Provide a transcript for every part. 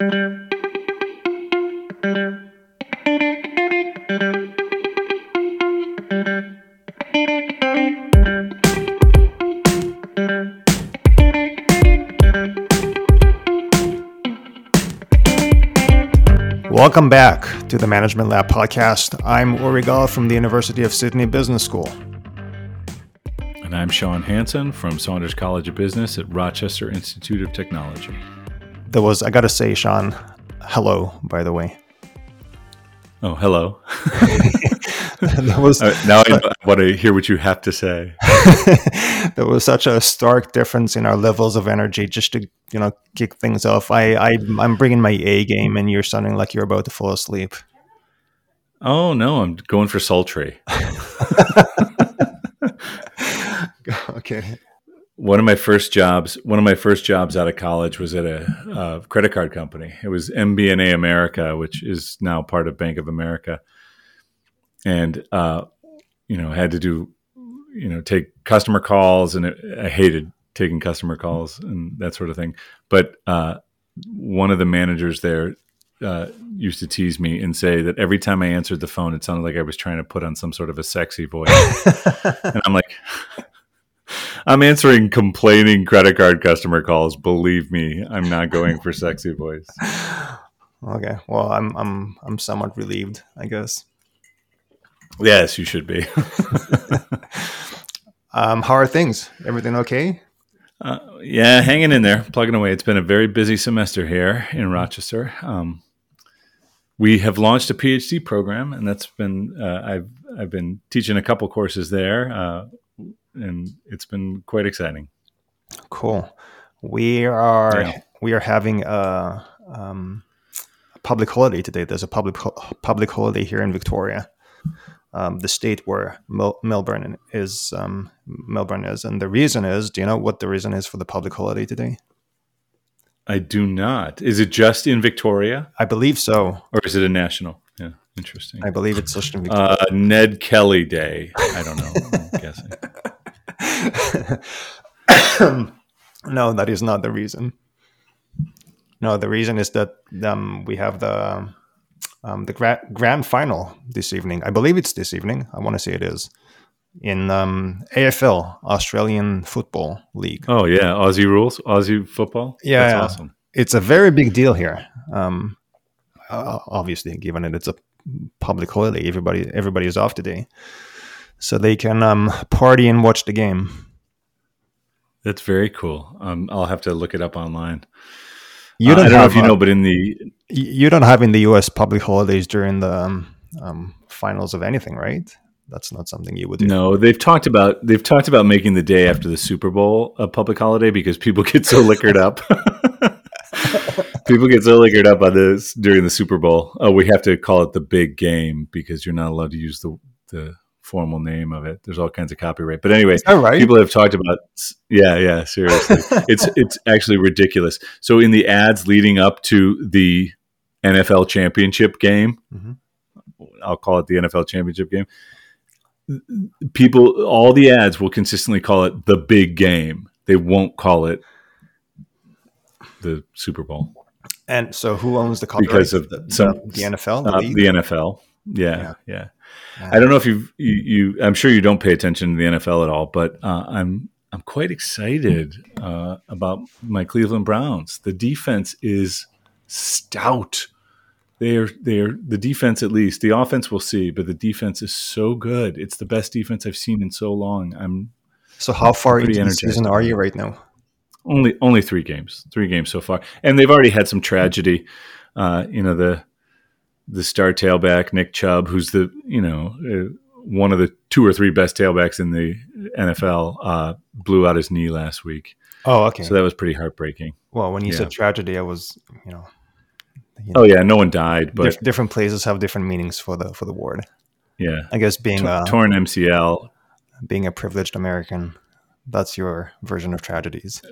Welcome back to the Management Lab podcast. I'm Uri Gal from the University of Sydney Business School. And I'm Sean Hansen from Saunders College of Business at Rochester Institute of Technology. There was, I gotta say, Sean, hello, by the way. Oh, hello. that was uh, now I want to hear what you have to say. there was such a stark difference in our levels of energy just to you know kick things off. I, I I'm bringing my A game, and you're sounding like you're about to fall asleep. Oh no, I'm going for sultry. okay. One of my first jobs, one of my first jobs out of college was at a, a credit card company. It was MBNA America, which is now part of Bank of America and uh, you know had to do you know take customer calls, and it, I hated taking customer calls and that sort of thing. But uh, one of the managers there uh, used to tease me and say that every time I answered the phone, it sounded like I was trying to put on some sort of a sexy voice. and I'm like, I'm answering complaining credit card customer calls. Believe me, I'm not going for sexy voice. Okay, well, I'm I'm I'm somewhat relieved, I guess. Yes, you should be. um, how are things? Everything okay? Uh, yeah, hanging in there, plugging away. It's been a very busy semester here in Rochester. Um, we have launched a PhD program, and that's been uh, I've I've been teaching a couple courses there, uh, and it's been quite exciting. Cool. We are yeah. we are having a, um, a public holiday today. There's a public public holiday here in Victoria um, the state where Mel- Melbourne is. Um, Melbourne is, and the reason is. Do you know what the reason is for the public holiday today? I do not. Is it just in Victoria? I believe so. Or is it a national? Yeah, interesting. I believe it's just in Victoria. Uh, Ned Kelly Day. I don't know. I'm guessing. no, that is not the reason. No, the reason is that um, we have the um, the gra- grand final this evening. I believe it's this evening. I want to say it is in um, AFL, Australian Football League. Oh yeah, Aussie rules, Aussie football. Yeah, That's awesome. It's a very big deal here. Um, obviously, given that it's a public holiday, everybody everybody is off today, so they can um, party and watch the game. That's very cool. Um, I'll have to look it up online. You don't, uh, I don't know if you know, but in the you don't have in the U.S. public holidays during the um, um, finals of anything, right? That's not something you would do. No, they've talked about they've talked about making the day after the Super Bowl a public holiday because people get so liquored up. people get so liquored up on this during the Super Bowl. Oh, we have to call it the big game because you're not allowed to use the the formal name of it. There's all kinds of copyright. But anyway, right? people have talked about yeah, yeah, seriously. it's it's actually ridiculous. So in the ads leading up to the NFL championship game, mm-hmm. I'll call it the NFL championship game. People all the ads will consistently call it the big game. They won't call it the Super Bowl. And so who owns the copyright? Because of the, the, the NFL, the, uh, the NFL. Yeah, yeah. yeah. I don't know if you've, you, you, I'm sure you don't pay attention to the NFL at all, but uh, I'm, I'm quite excited uh, about my Cleveland Browns. The defense is stout. They are, they are the defense at least. The offense we'll see, but the defense is so good. It's the best defense I've seen in so long. I'm so how far into the season are you right now? Only only three games, three games so far, and they've already had some tragedy. Uh, you know the the star tailback Nick Chubb, who's the you know uh, one of the two or three best tailbacks in the NFL, uh, blew out his knee last week. Oh, okay. So that was pretty heartbreaking. Well, when you yeah. said tragedy, I was you know. You know, oh yeah, no one died, but diff- different places have different meanings for the for the word. Yeah, I guess being T- a torn MCL, being a privileged American, that's your version of tragedies.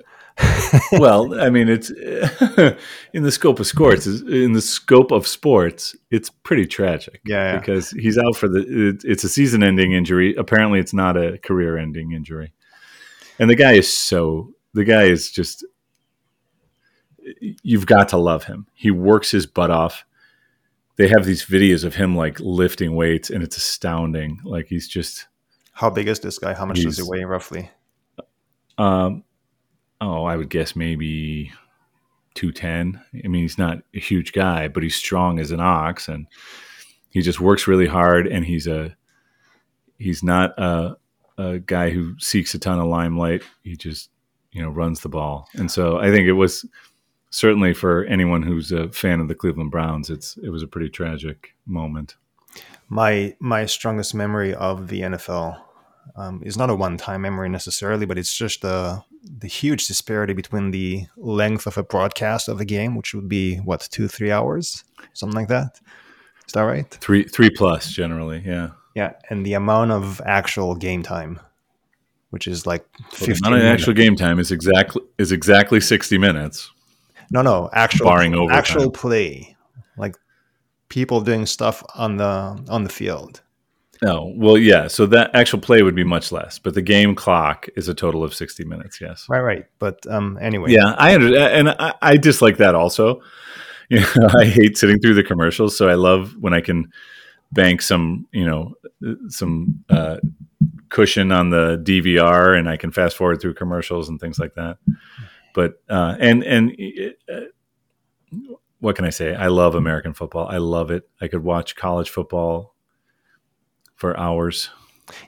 well, I mean, it's in the scope of sports. In the scope of sports, it's pretty tragic. Yeah, yeah. because he's out for the. It's a season-ending injury. Apparently, it's not a career-ending injury. And the guy is so. The guy is just. you've got to love him. He works his butt off. They have these videos of him like lifting weights, and it's astounding. Like he's just. How big is this guy? How much does he weigh roughly? Um, oh, I would guess maybe 210. I mean, he's not a huge guy, but he's strong as an ox and he just works really hard and he's a he's not a, a guy who seeks a ton of limelight. He just, you know, runs the ball. And so I think it was certainly for anyone who's a fan of the Cleveland Browns, it's it was a pretty tragic moment. My my strongest memory of the NFL um, is not a one-time memory necessarily, but it's just the the huge disparity between the length of a broadcast of a game, which would be what two, three hours, something like that. Is that right? Three, three plus generally, yeah. Yeah, and the amount of actual game time, which is like. Well, the amount of actual game time is exactly is exactly sixty minutes. No, no, actual barring actual play, like people doing stuff on the on the field. No, well, yeah. So that actual play would be much less, but the game clock is a total of sixty minutes. Yes, right, right. But um, anyway, yeah, I understand, and I, I dislike that also. You know, I hate sitting through the commercials, so I love when I can bank some, you know, some uh, cushion on the DVR, and I can fast forward through commercials and things like that. But uh, and and uh, what can I say? I love American football. I love it. I could watch college football for hours.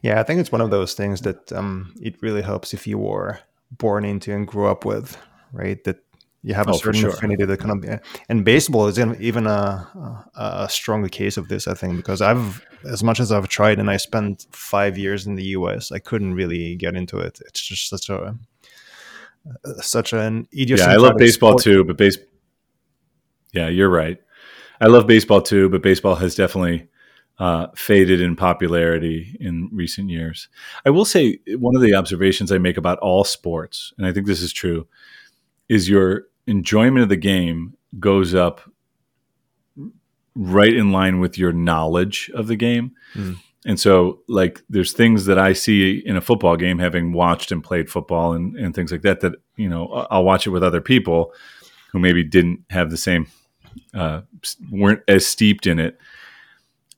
Yeah, I think it's one of those things that um, it really helps if you were born into and grew up with, right? That you have a oh, certain sure. affinity that kind of, and baseball is even a, a, stronger case of this, I think, because I've, as much as I've tried and I spent five years in the US, I couldn't really get into it. It's just such a, such an idiosyncratic. Yeah, I love baseball sport. too, but base. Yeah, you're right. I love baseball too, but baseball has definitely uh, faded in popularity in recent years. I will say one of the observations I make about all sports, and I think this is true, is your enjoyment of the game goes up right in line with your knowledge of the game. Mm. And so, like, there's things that I see in a football game, having watched and played football and, and things like that, that, you know, I'll watch it with other people who maybe didn't have the same, uh, weren't as steeped in it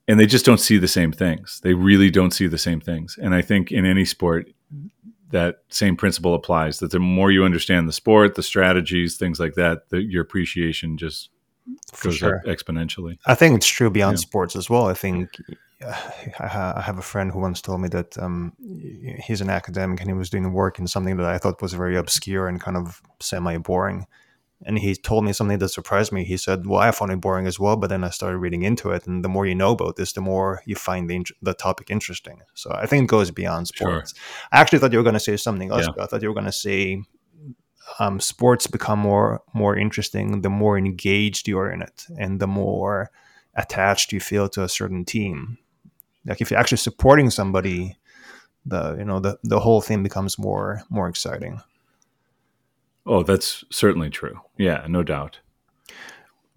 and they just don't see the same things. They really don't see the same things. And I think in any sport, that same principle applies. That the more you understand the sport, the strategies, things like that, the, your appreciation just goes sure. up exponentially. I think it's true beyond yeah. sports as well. I think uh, I have a friend who once told me that um, he's an academic and he was doing work in something that I thought was very obscure and kind of semi boring and he told me something that surprised me. He said, "Well, I found it boring as well, but then I started reading into it, and the more you know about this, the more you find the the topic interesting." So I think it goes beyond sports. Sure. I actually thought you were going to say something else. Yeah. I thought you were going to say um, sports become more more interesting the more engaged you are in it, and the more attached you feel to a certain team. Like if you're actually supporting somebody, the you know the the whole thing becomes more more exciting. Oh, that's certainly true. Yeah, no doubt.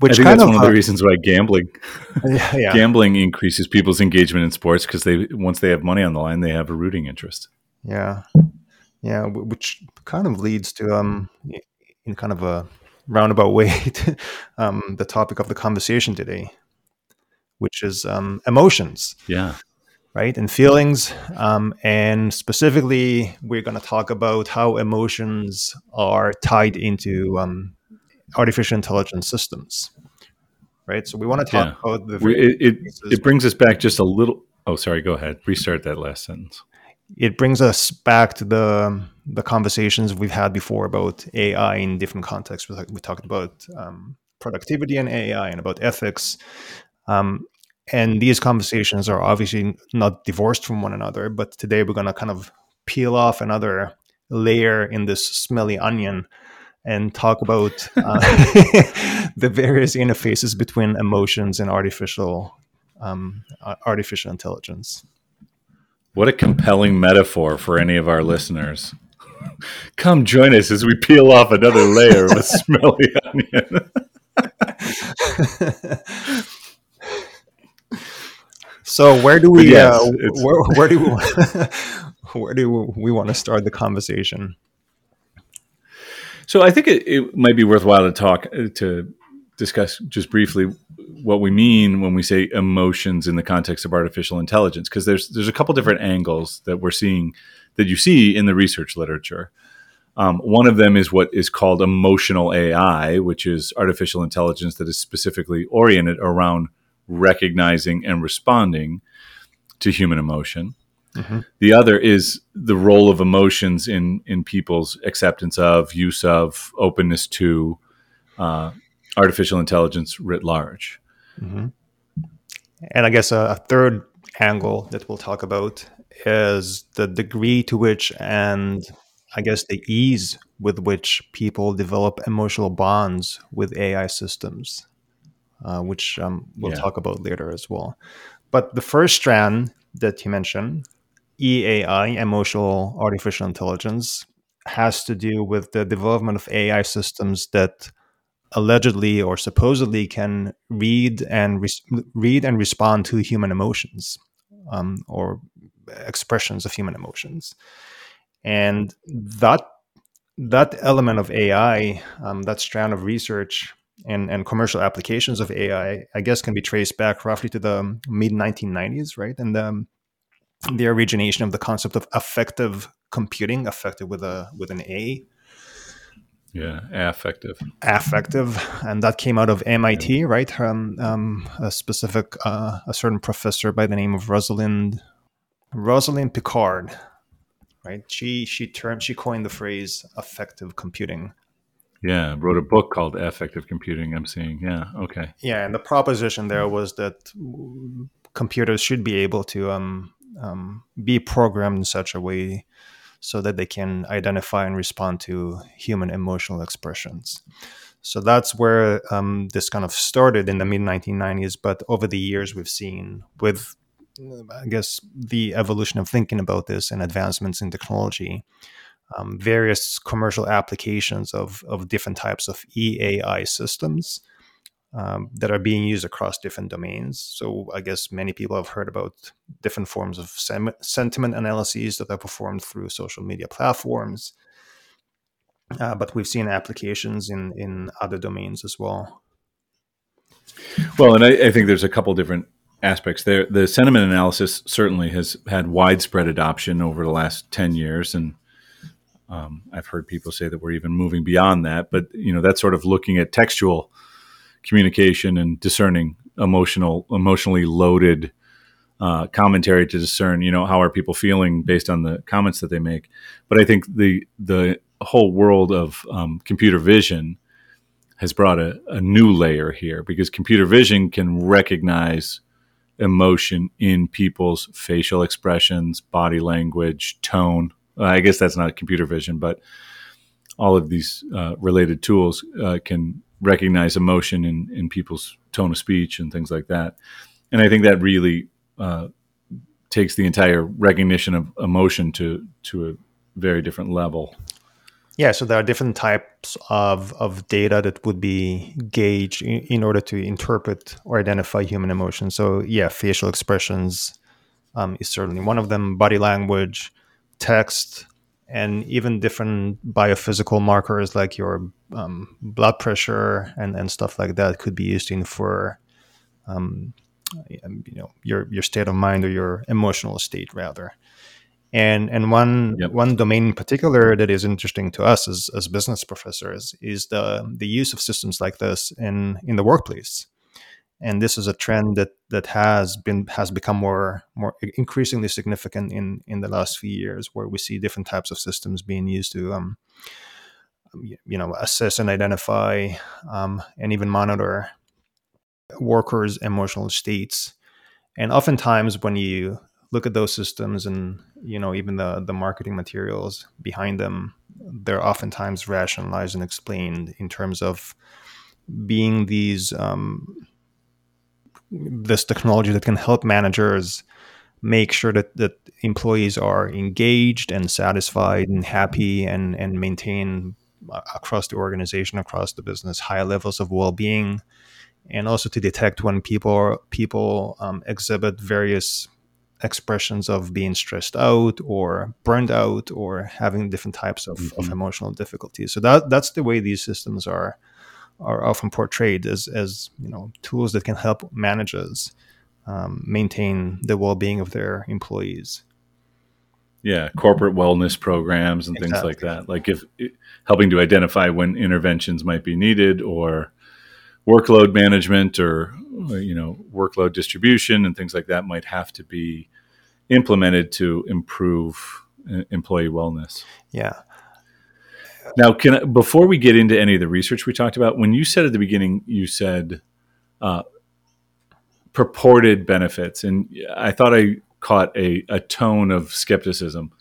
Which I think that's one of the reasons why gambling, yeah, yeah. gambling increases people's engagement in sports because they once they have money on the line, they have a rooting interest. Yeah, yeah, which kind of leads to um, in kind of a roundabout way, to, um, the topic of the conversation today, which is um, emotions. Yeah, right? And feelings. Um, and specifically, we're going to talk about how emotions are tied into um, artificial intelligence systems, right? So we want to talk yeah. about the. It, it, it brings us back just a little. Oh, sorry. Go ahead. Restart that last sentence. It brings us back to the the conversations we've had before about AI in different contexts. We, we talked about um, productivity and AI and about ethics. Um, and these conversations are obviously not divorced from one another, but today we're going to kind of peel off another layer in this smelly onion and talk about uh, the various interfaces between emotions and artificial um, artificial intelligence. What a compelling metaphor for any of our listeners. Come join us as we peel off another layer of a smelly onion. So where do we yes, uh, where, where do we where do we want to start the conversation? So I think it, it might be worthwhile to talk uh, to discuss just briefly what we mean when we say emotions in the context of artificial intelligence because there's there's a couple different angles that we're seeing that you see in the research literature. Um, one of them is what is called emotional AI, which is artificial intelligence that is specifically oriented around recognizing and responding to human emotion. Mm-hmm. The other is the role of emotions in in people's acceptance of, use of, openness to uh, artificial intelligence writ large. Mm-hmm. And I guess a, a, third angle that we'll talk about is the degree to which and I guess the ease with which people develop emotional bonds with AI systems, uh, which um, we'll yeah. talk about later as well. But the first strand that you mentioned EAI, emotional artificial intelligence, has to do with the development of AI systems that allegedly or supposedly can read and re- read and respond to human emotions um, or expressions of human emotions, and that that element of AI, um, that strand of research and, and commercial applications of AI, I guess, can be traced back roughly to the mid 1990s, right? And the the origination of the concept of effective computing, affective with a with an A. Yeah, affective. Affective, and that came out of MIT, yeah. right? Um, um, a specific, uh, a certain professor by the name of Rosalind Rosalind Picard, right? She she termed she coined the phrase affective computing. Yeah, wrote a book called Affective Computing. I'm seeing. Yeah, okay. Yeah, and the proposition there was that computers should be able to um, um, be programmed in such a way so that they can identify and respond to human emotional expressions. So that's where um, this kind of started in the mid 1990s. But over the years, we've seen with, I guess, the evolution of thinking about this and advancements in technology, um, various commercial applications of, of different types of EAI systems um, that are being used across different domains. So I guess many people have heard about different forms of sem- sentiment analyses that are performed through social media platforms. Uh, but we've seen applications in in other domains as well. Well, and I, I think there's a couple different aspects there. The sentiment analysis certainly has had widespread adoption over the last ten years, and um, I've heard people say that we're even moving beyond that. But you know, that's sort of looking at textual communication and discerning emotional, emotionally loaded uh, commentary to discern, you know, how are people feeling based on the comments that they make. But I think the the whole world of um, computer vision has brought a, a new layer here because computer vision can recognize emotion in people's facial expressions, body language, tone. Uh, I guess that's not computer vision, but all of these uh, related tools uh, can recognize emotion in, in people's tone of speech and things like that. And I think that really uh, takes the entire recognition of emotion to to a very different level. Yeah, so there are different types of, of data that would be gauged in, in order to interpret or identify human emotions. So, yeah, facial expressions um, is certainly one of them, body language, text, and even different biophysical markers like your um, blood pressure and, and stuff like that could be used in for um, you know your your state of mind or your emotional state rather and and one yep. one domain in particular that is interesting to us as, as business professors is the the use of systems like this in in the workplace and this is a trend that that has been has become more more increasingly significant in in the last few years where we see different types of systems being used to um, you know assess and identify um, and even monitor workers emotional states. And oftentimes when you look at those systems and you know even the the marketing materials behind them they're oftentimes rationalized and explained in terms of being these um, this technology that can help managers make sure that, that employees are engaged and satisfied and happy and, and maintain uh, across the organization, across the business, high levels of well-being, and also to detect when people people um, exhibit various expressions of being stressed out or burned out or having different types of, mm-hmm. of emotional difficulties. So that that's the way these systems are are often portrayed as as you know tools that can help managers um, maintain the well being of their employees. Yeah, corporate wellness programs and exactly. things like that. Like if helping to identify when interventions might be needed or workload management or you know workload distribution and things like that might have to be implemented to improve uh, employee wellness. Yeah. Now, can I, before we get into any of the research we talked about, when you said at the beginning, you said uh, purported benefits, and I thought I caught a, a tone of skepticism.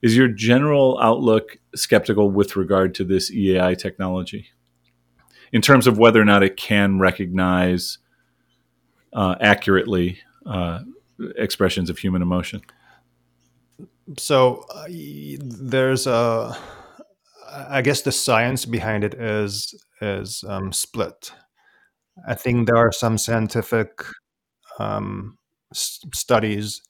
Is your general outlook skeptical with regard to this EAI technology? in terms of whether or not it can recognize uh, accurately uh, expressions of human emotion. So uh, there's a, I guess the science behind it is is um, split. I think there are some scientific um, s- studies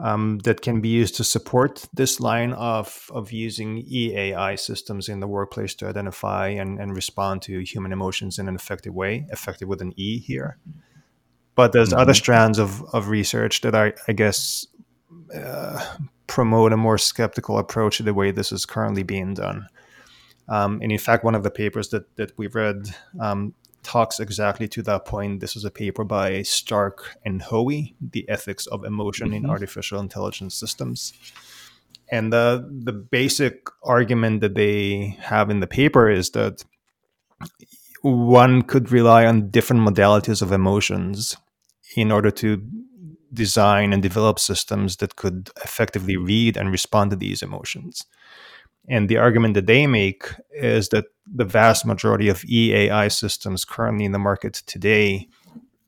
um, that can be used to support this line of, of using EAI systems in the workplace to identify and, and respond to human emotions in an effective way, effective with an E here. But there's mm-hmm. other strands of, of research that I, I guess uh, promote a more skeptical approach to the way this is currently being done. Um, and in fact, one of the papers that, that we read um, talks exactly to that point. This is a paper by Stark and Hoey, The Ethics of Emotion mm-hmm. in Artificial Intelligence Systems. And the, the basic argument that they have in the paper is that one could rely on different modalities of emotions in order to design and develop systems that could effectively read and respond to these emotions. And the argument that they make is that the vast majority of EAI systems currently in the market today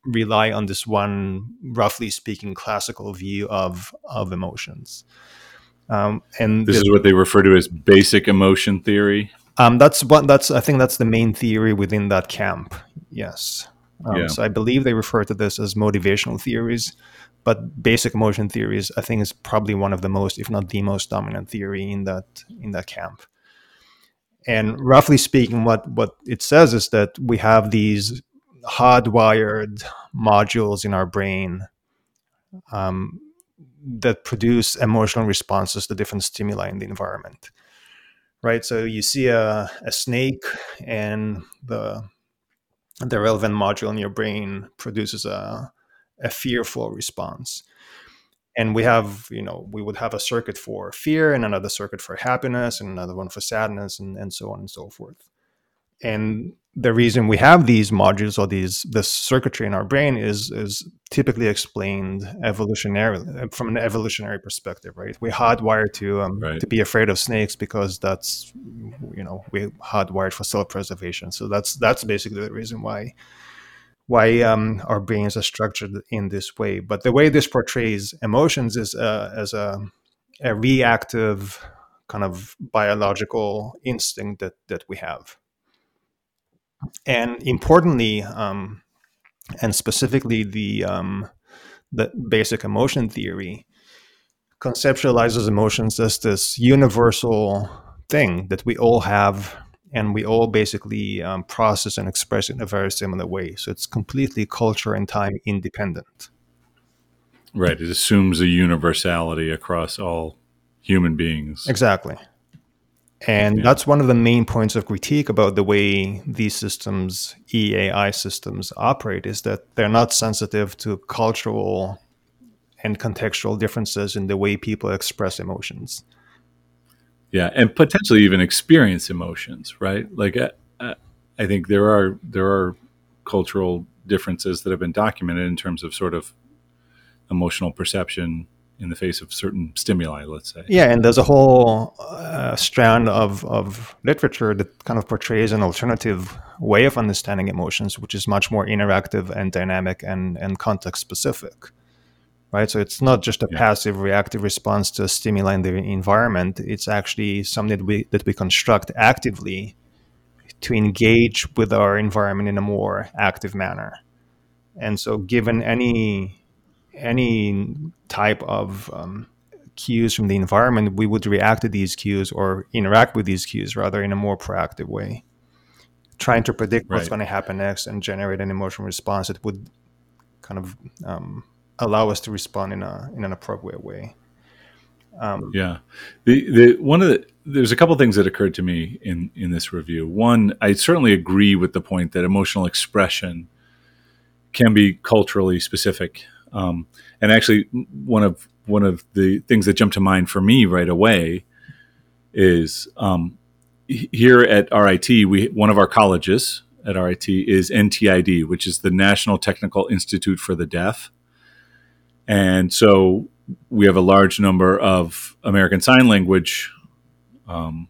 rely on this one, roughly speaking, classical view of of emotions. Um, and this the, is what they refer to as basic emotion theory. Um, that's what that's I think that's the main theory within that camp. Yes. Um, yeah. So I believe they refer to this as motivational theories but basic emotion theories i think is probably one of the most if not the most dominant theory in that in that camp. And roughly speaking what what it says is that we have these hardwired modules in our brain um, that produce emotional responses to different stimuli in the environment right? So you see a, a snake and the the relevant module in your brain produces a a fearful response. And we have you know we would have a circuit for fear and another circuit for happiness and another one for sadness and, and so on and so forth. And the reason we have these modules or these this circuitry in our brain is is typically explained evolutionarily from an evolutionary perspective right? We hardwired to um, right. to be afraid of snakes because that's you know we hardwired for self-preservation. So that's that's basically the reason why why um, our brains are structured in this way. But the way this portrays emotions is uh, as a, a reactive kind of biological instinct that that we have. And importantly, um, and specifically the um, the basic emotion theory conceptualizes emotions as this universal thing that we all have and we all basically um, process and express it in a very similar way. So it's completely culture and time independent. Right. It assumes a universality across all human beings. Exactly. And yeah. that's one of the main points of critique about the way these systems, EAI systems, operate is that they're not sensitive to cultural and contextual differences in the way people express emotions yeah and potentially even experience emotions right like I, uh, uh, I think there are there are cultural differences that have been documented in terms of sort of emotional perception in the face of certain stimuli, let's say. Yeah, and there's a whole uh, strand of, of literature that kind of portrays an alternative way of understanding emotions, which is much more interactive and dynamic and, and context specific right? So it's not just a yeah. passive reactive response to a stimuli in the environment. It's actually something that we that we construct actively to engage with our environment in a more active manner. And so, given any any type of um, cues from the environment, we would react to these cues or interact with these cues rather in a more proactive way. Trying to predict what's Right. going to happen next and generate an emotional response that would kind of um, allow us to respond in a in an appropriate way. Um, Yeah, the the one of the there's a couple things that occurred to me in in this review. One, I certainly agree with the point that emotional expression can be culturally specific, um, and actually one of one of the things that jumped to mind for me right away is um, here at RIT. We one of our colleges at RIT is NTID, which is the National Technical Institute for the Deaf, and so we have a large number of American Sign Language. Um,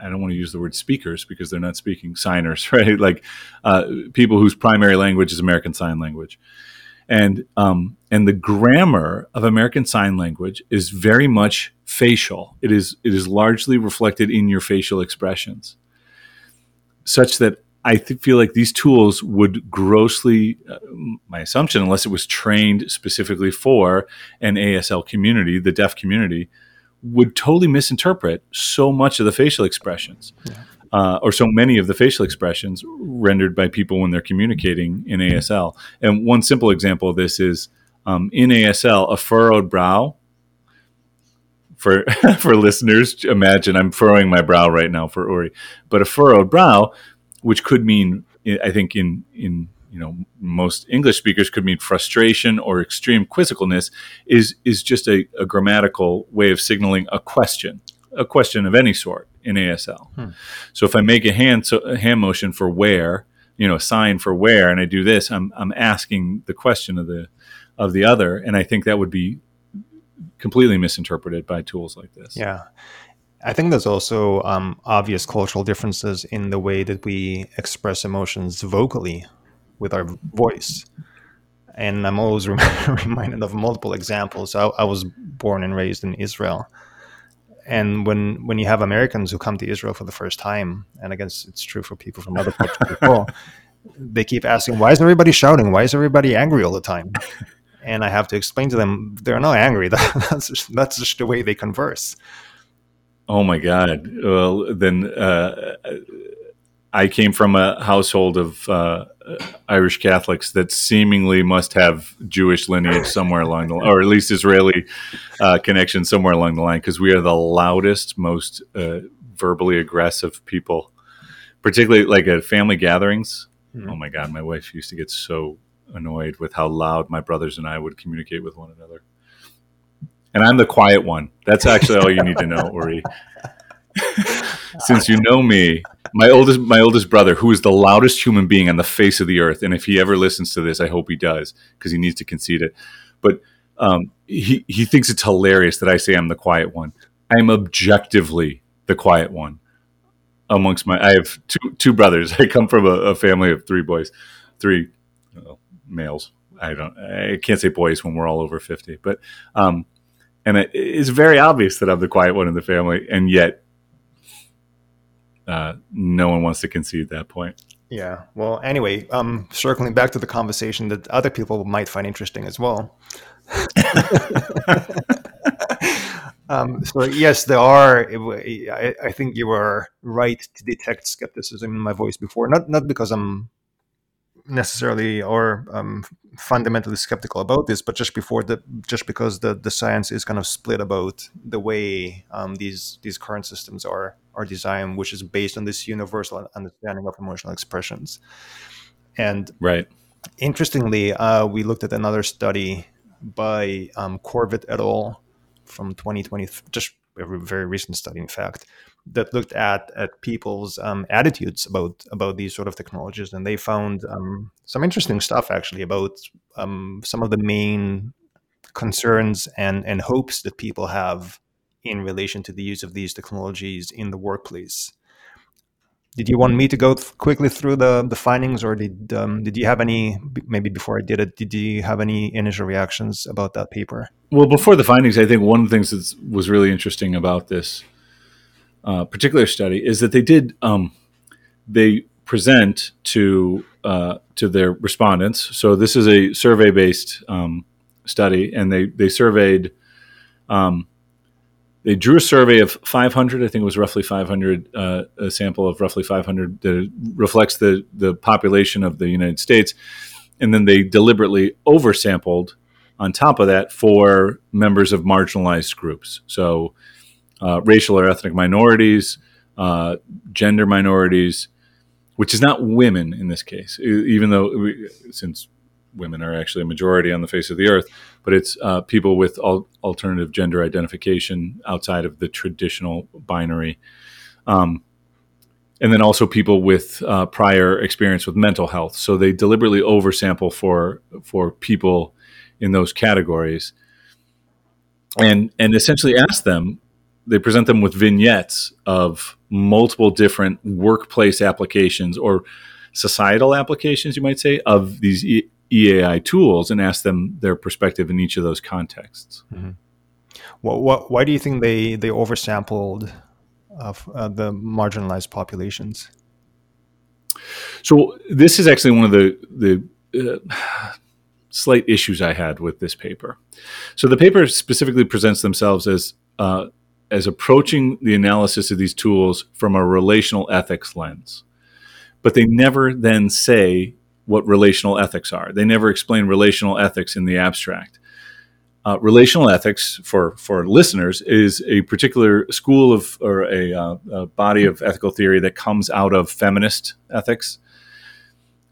I don't want to use the word speakers because they're not speaking signers, right? Like uh, people whose primary language is American Sign Language, and um, and the grammar of American Sign Language is very much facial. It is it is largely reflected in your facial expressions, such that I th- feel like these tools would grossly, uh, my assumption, unless it was trained specifically for an ASL community, the deaf community, would totally misinterpret so much of the facial expressions, uh, or so many of the facial expressions rendered by people when they're communicating in ASL. And one simple example of this is um, in ASL, a furrowed brow. For for listeners, imagine I'm furrowing my brow right now for Uri, but a furrowed brow which could mean I think in in you know most English speakers could mean frustration or extreme quizzicalness is is just a, a grammatical way of signaling a question, a question of any sort in ASL. Hmm. So if I make a hand so, a hand motion for where, you know, a sign for where, and I do this, I'm I'm asking the question of the of the other, and I think that would be completely misinterpreted by tools like this. Yeah. I think there's also um, obvious cultural differences in the way that we express emotions vocally with our voice. And I'm always rem- reminded of multiple examples. I, I was born and raised in Israel. And when, when you have Americans who come to Israel for the first time, and I guess it's true for people from other parts of the world, they keep asking, why is everybody shouting? Why is everybody angry all the time? And I have to explain to them, they're not angry. That's just, that's just the way they converse. Oh my God! Well, then uh, I came from a household of uh, Irish Catholics that seemingly must have Jewish lineage somewhere along the line, or at least Israeli uh, connection somewhere along the line, because we are the loudest, most uh, verbally aggressive people, particularly like at family gatherings. Mhm. Oh my God! My wife used to get so annoyed with how loud my brothers and I would communicate with one another. And I'm the quiet one. That's actually all you need to know, Uri. Since you know me, my oldest my oldest brother, who is the loudest human being on the face of the earth, and if he ever listens to this, I hope he does because he needs to concede it. But um, he he thinks it's hilarious that I say I'm the quiet one. I'm objectively the quiet one amongst my. I have two two brothers. I come from a, a family of three boys, three uh, males. I don't. I can't say boys when we're all over fifty, but um, and it's very obvious that I'm the quiet one in the family, and yet uh, no one wants to concede that point. Yeah. Well, anyway, um, circling back to the conversation that other people might find interesting as well. um, so yes, there are. I, I think you were right to detect skepticism in my voice before. Not not because I'm necessarily or um, fundamentally skeptical about this, but just before the just because the, the science is kind of split about the way um, these these current systems are are designed, which is based on this universal understanding of emotional expressions. And Right. interestingly, uh, we looked at another study by um, Corvite et al. from 2020, just a very recent study, in fact, that looked at at people's um, attitudes about about these sort of technologies, and they found um, some interesting stuff actually about um, some of the main concerns and and hopes that people have in relation to the use of these technologies in the workplace. Did you want me to go th- quickly through the, the findings, or did um, did you have any? Maybe before I did it, did you have any initial reactions about that paper? Well, before the findings, I think one of the things that was really interesting about this uh, particular study is that they did um, they present to uh, to their respondents. So this is a survey based um, study, and they they surveyed. Um, they drew a survey of 500. I think it was roughly 500, uh, a sample of roughly 500 that reflects the the population of the United States, and then they deliberately oversampled on top of that for members of marginalized groups. So, uh, racial or ethnic minorities, uh, gender minorities, which is not women in this case, even though we, since women are actually a majority on the face of the earth, but it's uh, people with al- alternative gender identification outside of the traditional binary. Um, and then also people with uh, prior experience with mental health. So they deliberately oversample for for people in those categories, and and essentially ask them. They present them with vignettes of multiple different workplace applications or societal applications, you might say, of these e- EAI tools, and ask them their perspective in each of those contexts. Mm-hmm. What, what, why do you think they they oversampled of uh, the marginalized populations? So this is actually one of the the uh, slight issues I had with this paper. So the paper specifically presents themselves as uh, as approaching the analysis of these tools from a relational ethics lens, but they never then say what relational ethics are. They never explain relational ethics in the abstract. Uh, relational ethics, for for listeners, is a particular school of or a, uh, a, body of ethical theory that comes out of feminist ethics,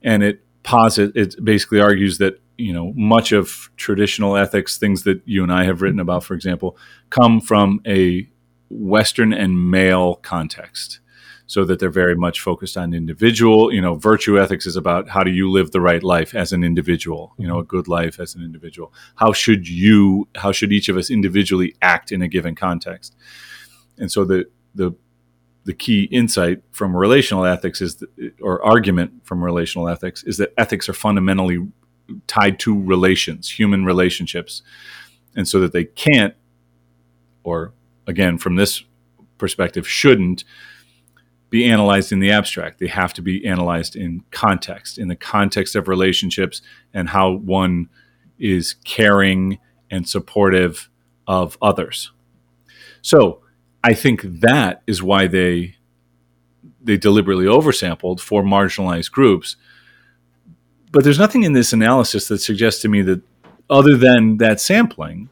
and it posit it basically argues that you know much of traditional ethics, things that you and I have written about, for example, come from a Western and male context so that they're very much focused on individual. You know, virtue ethics is about how do you live the right life as an individual, you know, a good life as an individual. How should you, how should each of us individually act in a given context? And so the, the, the key insight from relational ethics is, that, or argument from relational ethics, is that ethics are fundamentally tied to relations, human relationships. And so that they can't, or again, from this perspective, shouldn't be analyzed in the abstract. They have to be analyzed in context, in the context of relationships and how one is caring and supportive of others. So I think that is why they they deliberately oversampled for marginalized groups. But there's nothing in this analysis that suggests to me that other than that sampling,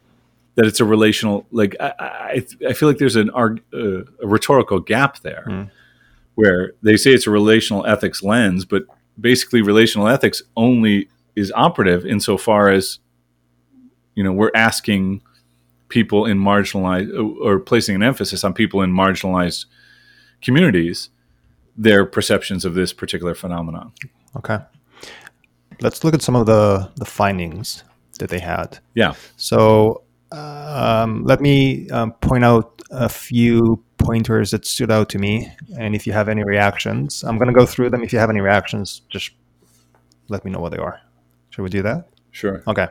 that it's a relational like I, I, I feel like there's an uh, a rhetorical gap there. Mm where they say it's a relational ethics lens, but basically relational ethics only is operative insofar as you know we're asking people in marginalized or placing an emphasis on people in marginalized communities their perceptions of this particular phenomenon. Okay. Let's look at some of the the findings that they had. Yeah. So um, let me um, point out a few pointers that stood out to me. And if you have any reactions, I'm going to go through them. If you have any reactions, just let me know what they are. Should we do that? Sure. Okay.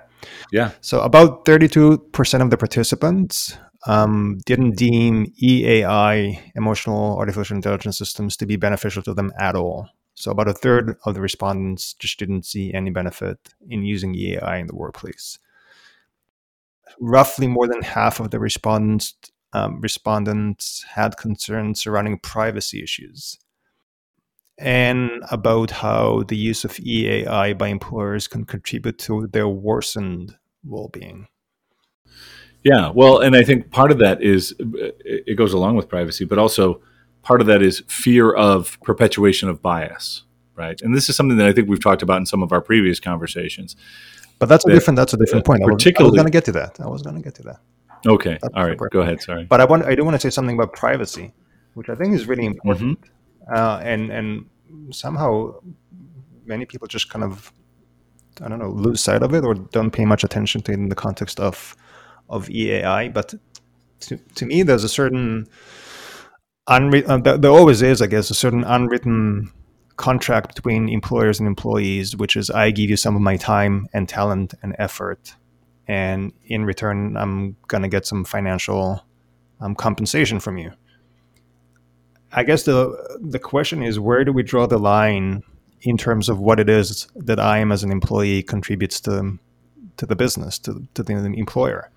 Yeah. So about 32% of the participants um, didn't deem EAI, emotional artificial intelligence systems, to be beneficial to them at all. So about a third of the respondents just didn't see any benefit in using EAI in the workplace. Roughly more than half of the respondents um, respondents had concerns surrounding privacy issues and about how the use of EAI by employers can contribute to their worsened well-being. Yeah, well, and I think part of that is it goes along with privacy, but also part of that is fear of perpetuation of bias, right? And this is something that I think we've talked about in some of our previous conversations. But that's a different that's a different point. Particularly, I was, was going to get to that. I was going to get to that. Okay. That's All right. Go ahead. Sorry. But I want I do want to say something about privacy, which I think is really important. Mm-hmm. Uh, and and somehow many people just kind of I don't know lose sight of it or don't pay much attention to it in the context of of EAI. But to to me, there's a certain unwritten uh, there always is, I guess, a certain unwritten contract between employers and employees, which is I give you some of my time and talent and effort and in return, I'm going to get some financial um, compensation from you. I guess the the question is where do we draw the line in terms of what it is that I am as an employee contributes to to the business, to, to the employer.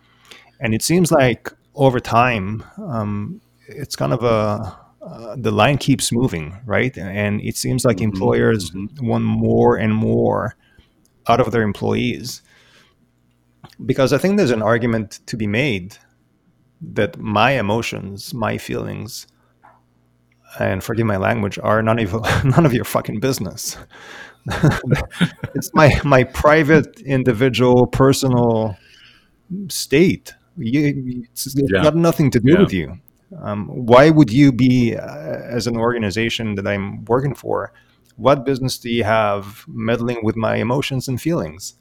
And it seems like over time, um, it's kind of a uh, the line keeps moving, right? And it seems like mm-hmm. employers want more and more out of their employees. Because I think there's an argument to be made that my emotions, my feelings, and forgive my language, are none of none of your fucking business. it's my my private, individual, personal state. You, it's yeah. got nothing to do yeah. with you. Um, why would you be, uh, as an organization that I'm working for, what business do you have meddling with my emotions and feelings?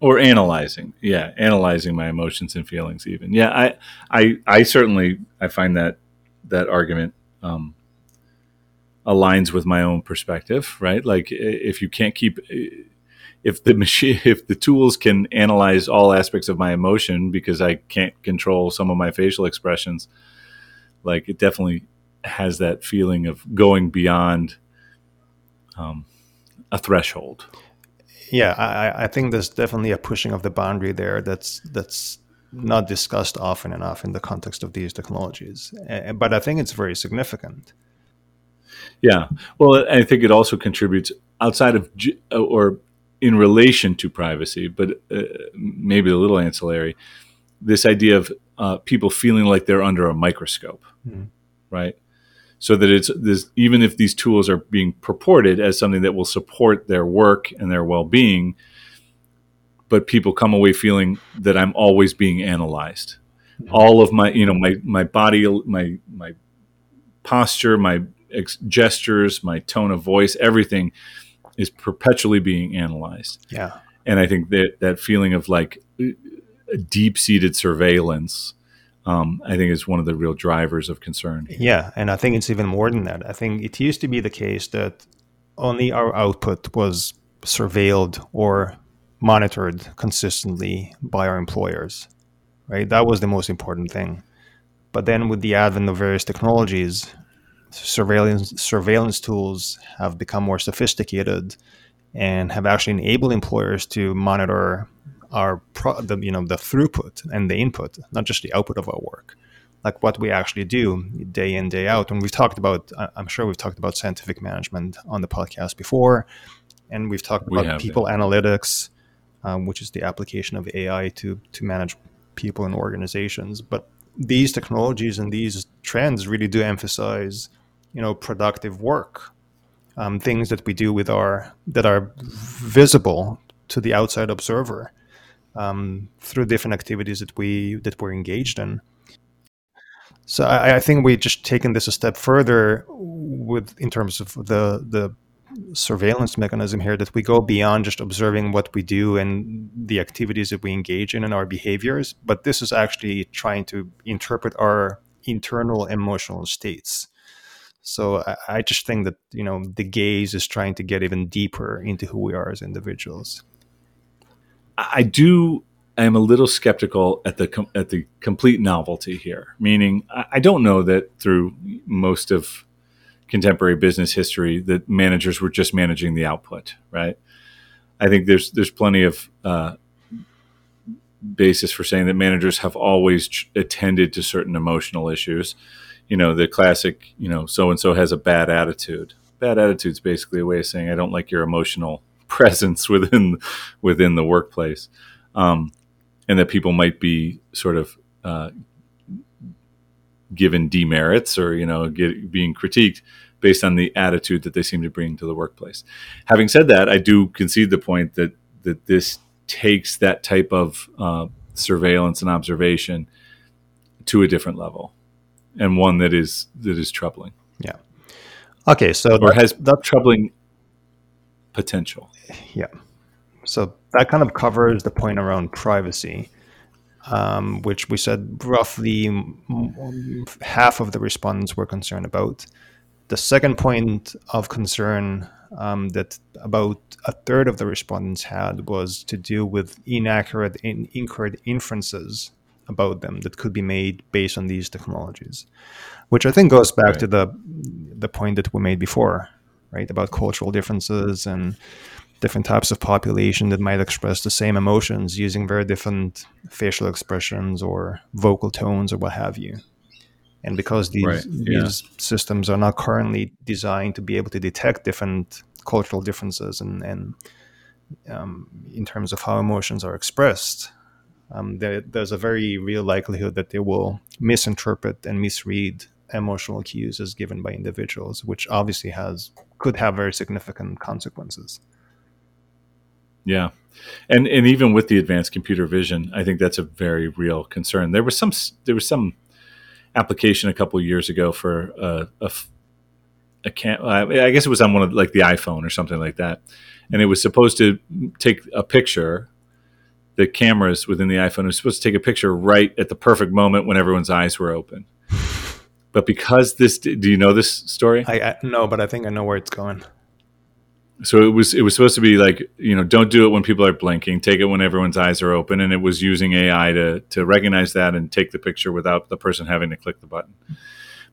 Or analyzing, yeah, analyzing my emotions and feelings. Even, yeah, I, I, I certainly I find that that argument um, aligns with my own perspective. Right, like if you can't keep if the machine if the tools can analyze all aspects of my emotion because i can't control some of my facial expressions like it definitely has that feeling of going beyond um, a threshold. Yeah I, I think there's definitely a pushing of the boundary there that's that's not discussed often enough in the context of these technologies. But i think it's very significant. Yeah. Well i think it also contributes outside of or in relation to privacy, but uh, maybe a little ancillary, this idea of uh, people feeling like they're under a microscope, mm. right? So that it's this, even if these tools are being purported as something that will support their work and their well-being, but people come away feeling that I'm always being analyzed. Mm. All of my, you know, my my body, my my posture, my ex- gestures, my tone of voice, everything is perpetually being analyzed. Yeah. And I think that that feeling of like deep seated surveillance, um, I think is one of the real drivers of concern. Yeah. And I think it's even more than that. I think it used to be the case that only our output was surveilled or monitored consistently by our employers, right? That was the most important thing. But then with the advent of various technologies, surveillance surveillance tools have become more sophisticated and have actually enabled employers to monitor our pro, the, you know the throughput and the input, not just the output of our work, like what we actually do day in day out. And we've talked about, I'm sure we've talked about scientific management on the podcast before, and we've talked about we people analytics, um, which is the application of AI to to manage people and organizations. But these technologies and these trends really do emphasize you know productive work um, things that we do with our that are visible to the outside observer um, through different activities that we that we're engaged in so I, I think we've just taken this a step further with in terms of the the surveillance mechanism here that we go beyond just observing what we do and the activities that we engage in and our behaviors but this is actually trying to interpret our internal emotional states so I, I just think that you know the gaze is trying to get even deeper into who we are as individuals. I do. I am a little skeptical at the com- at the complete novelty here. Meaning, I, don't know that through most of contemporary business history that managers were just managing the output, right? I think there's there's plenty of uh, basis for saying that managers have always attended to certain emotional issues you know, the classic, you know, so and so has a bad attitude. Bad attitude is basically a way of saying I don't like your emotional presence within within the workplace, um, and that people might be sort of uh, given demerits or you know get, being critiqued based on the attitude that they seem to bring to the workplace. Having said that, I do concede the point that that this takes that type of uh, surveillance and observation to a different level and one that is that is troubling. Yeah. Okay, so or that, has that troubling potential. Yeah. So that kind of covers the point around privacy, um, which we said roughly half of the respondents were concerned about. The second point of concern um, that about a third of the respondents had was to do with inaccurate and incorrect inferences about them that could be made based on these technologies, which I think goes back right. to the the point that we made before, right, about cultural differences and different types of population that might express the same emotions using very different facial expressions or vocal tones or what have you. And because these, right. yeah. these systems are not currently designed to be able to detect different cultural differences and, and um, in terms of how emotions are expressed, um, there, there's a very real likelihood that they will misinterpret and misread emotional cues as given by individuals, which obviously has could have very significant consequences. Yeah, and and even with the advanced computer vision, I think that's a very real concern. There was some there was some application a couple years ago for a, a, a can I guess it was on one of like the iPhone or something like that, and it was supposed to take a picture. The cameras within the iPhone was supposed to take a picture right at the perfect moment when everyone's eyes were open. But because this, do you know this story? I, I no, but I think I know where it's going so it was it was supposed to be like you know don't do it when people are blinking take it when everyone's eyes are open and it was using ai to to recognize that and take the picture without the person having to click the button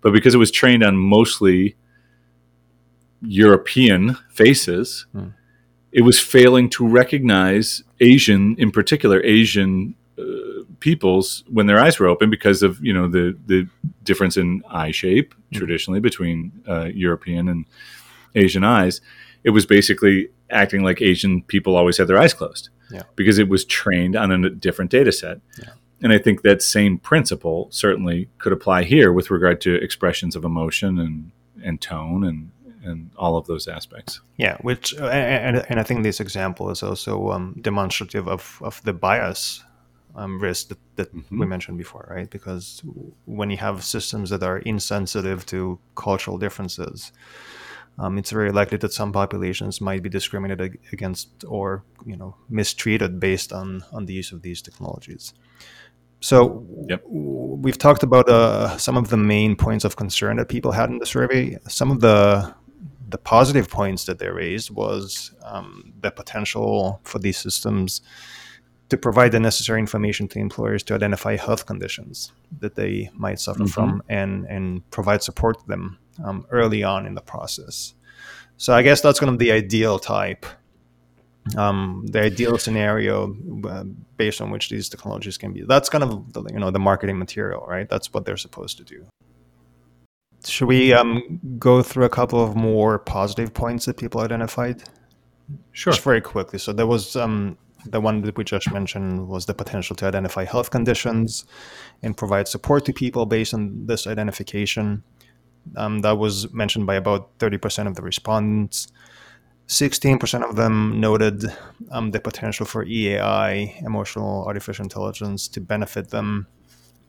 but because it was trained on mostly european faces hmm. it was failing to recognize asian in particular asian uh, peoples when their eyes were open because of you know the the difference in eye shape hmm. traditionally between uh, european and asian eyes it was basically acting like Asian people always had their eyes closed yeah. because it was trained on a different data set. Yeah. And I think that same principle certainly could apply here with regard to expressions of emotion and, and tone and, and all of those aspects. Yeah, which and, and I think this example is also um, demonstrative of, of the bias um, risk that, that mm-hmm. we mentioned before, right? Because when you have systems that are insensitive to cultural differences, um, it's very likely that some populations might be discriminated against or you know mistreated based on on the use of these technologies. So yep. we've talked about uh, some of the main points of concern that people had in the survey. Some of the the positive points that they raised was um, the potential for these systems to provide the necessary information to employers to identify health conditions that they might suffer mm-hmm. from and and provide support to them um, early on in the process. So I guess that's going to be the ideal type, um, the ideal scenario uh, based on which these technologies can be. That's kind of the, you know the marketing material, right? That's what they're supposed to do. Should we um, go through a couple of more positive points that people identified? Sure. Just very quickly. So there was um, the one that we just mentioned was the potential to identify health conditions and provide support to people based on this identification. Um, that was mentioned by about 30% of the respondents. 16% of them noted um, the potential for EAI, emotional artificial intelligence, to benefit them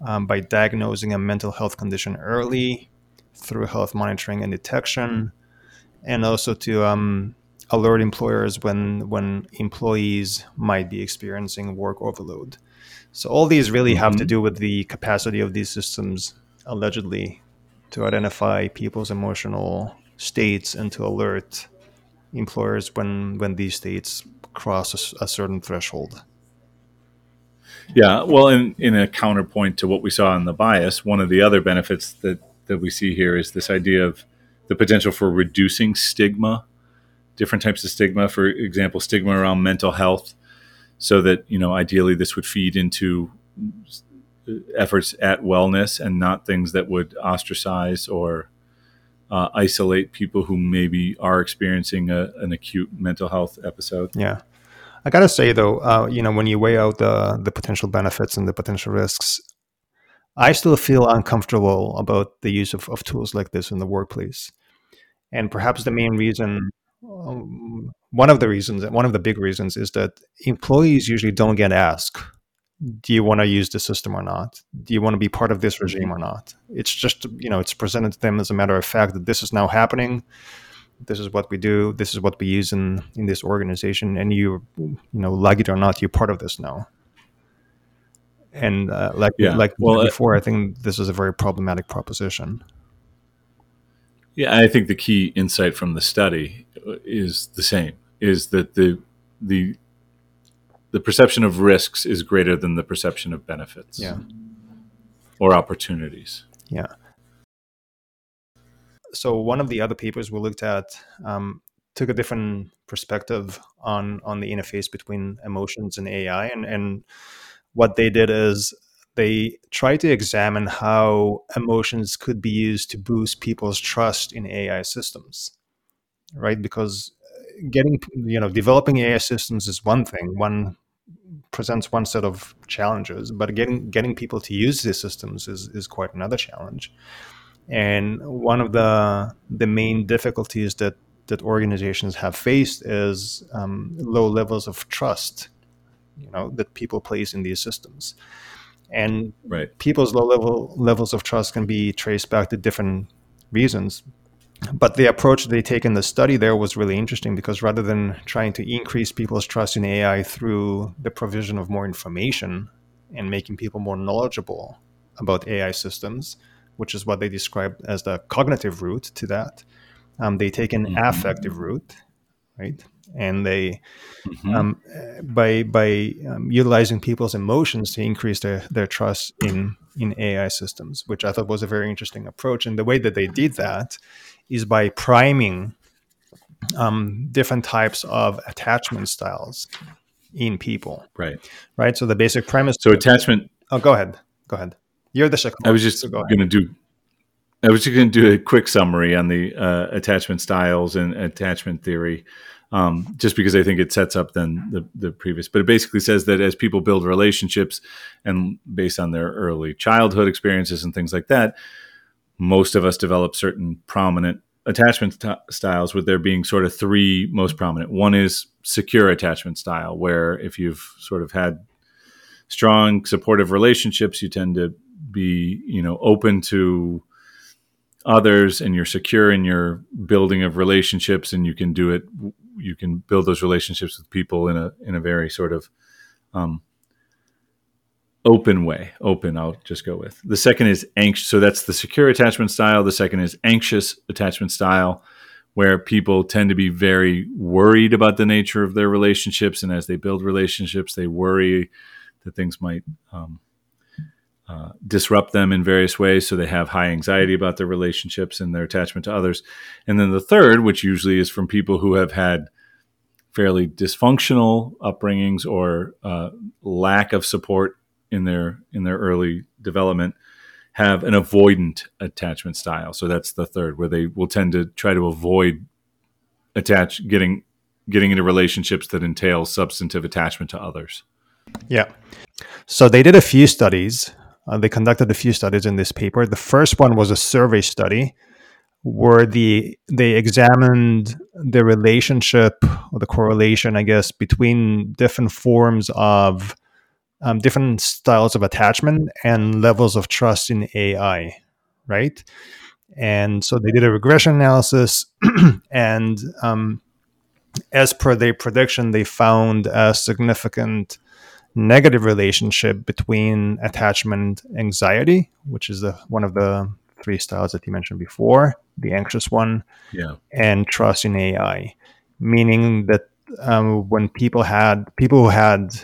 um, by diagnosing a mental health condition early through health monitoring and detection, and also to um, alert employers when when employees might be experiencing work overload. So all these really mm-hmm. have to mm-hmm. do with the capacity of these systems allegedly to identify people's emotional states and to alert employers when when these states cross a, a certain threshold. Yeah, well, in in a counterpoint to what we saw in the bias, one of the other benefits that that we see here is this idea of the potential for reducing stigma, different types of stigma. For example, stigma around mental health, so that you know ideally this would feed into efforts at wellness and not things that would ostracize or uh, isolate people who maybe are experiencing a, an acute mental health episode. Yeah. I gotta say though, uh, you know, when you weigh out the the potential benefits and the potential risks, I still feel uncomfortable about the use of, of tools like this in the workplace. And perhaps the main reason, um, one of the reasons, one of the big reasons, is that employees usually don't get asked do you want to use the system or not? Do you want to be part of this regime or not? It's just, you know, it's presented to them as a matter of fact that this is now happening. This is what we do. This is what we use in, in this organization. And you, you know, like it or not, you're part of this now. And uh, like, yeah. like well, before, uh, I think this is a very problematic proposition. Yeah, I think the key insight from the study is the same: is that the the the perception of risks is greater than the perception of benefits. Yeah. Or opportunities. Yeah. So one of the other papers we looked at um, took a different perspective on on the interface between emotions and AI, and and what they did is they try to examine how emotions could be used to boost people's trust in AI systems, right? Because uh, getting you know developing AI systems is one thing, one presents one set of challenges, but getting getting people to use these systems is is quite another challenge. And one of the the main difficulties that that organizations have faced is um, low levels of trust, you know, that people place in these systems. And right. people's low level levels of trust can be traced back to different reasons. But the approach they take in the study there was really interesting because rather than trying to increase people's trust in AI through the provision of more information and making people more knowledgeable about AI systems, which is what they described as the cognitive route to that, um, they take an mm-hmm. affective route, right? And they, mm-hmm. um, by by um, utilizing people's emotions to increase their, their trust in in AI systems, which I thought was a very interesting approach. And the way that they did that is by priming um, different types of attachment styles in people. Right. Right. So the basic premise. So attachment. Oh, go ahead. Go ahead. You're the second. I was just so going to do I was just going to do a quick summary on the uh, attachment styles and attachment theory, um, just because I think it sets up then the, the previous. But it basically says that as people build relationships and based on their early childhood experiences and things like that, most of us develop certain prominent attachment t- styles, with there being sort of three most prominent. One is secure attachment style, where if you've sort of had strong supportive relationships, you tend to be, you know, open to others and you're secure in your building of relationships and you can do it you can build those relationships with people in a in a very sort of um, open way open i'll just go with. The second is anxious so that's the secure attachment style. The second is anxious attachment style where people tend to be very worried about the nature of their relationships and as they build relationships they worry that things might um, uh, disrupt them in various ways. So they have high anxiety about their relationships and their attachment to others. And then the third which usually is from people who have had fairly dysfunctional upbringings or uh, lack of support in their in their early development have an avoidant attachment style. So that's the third where they will tend to try to avoid attach getting getting into relationships that entail substantive attachment to others. Yeah. So they did a few studies uh, they conducted a few studies in this paper. The first one was a survey study where the they examined the relationship or the correlation, I guess, between different forms of um, different styles of attachment and levels of trust in AI, right? And so they did a regression analysis, and um, as per their prediction, they found a significant negative relationship between attachment anxiety, which is the one of the three styles that you mentioned before, the anxious one, yeah, and trust in AI, meaning that um, when people had people who had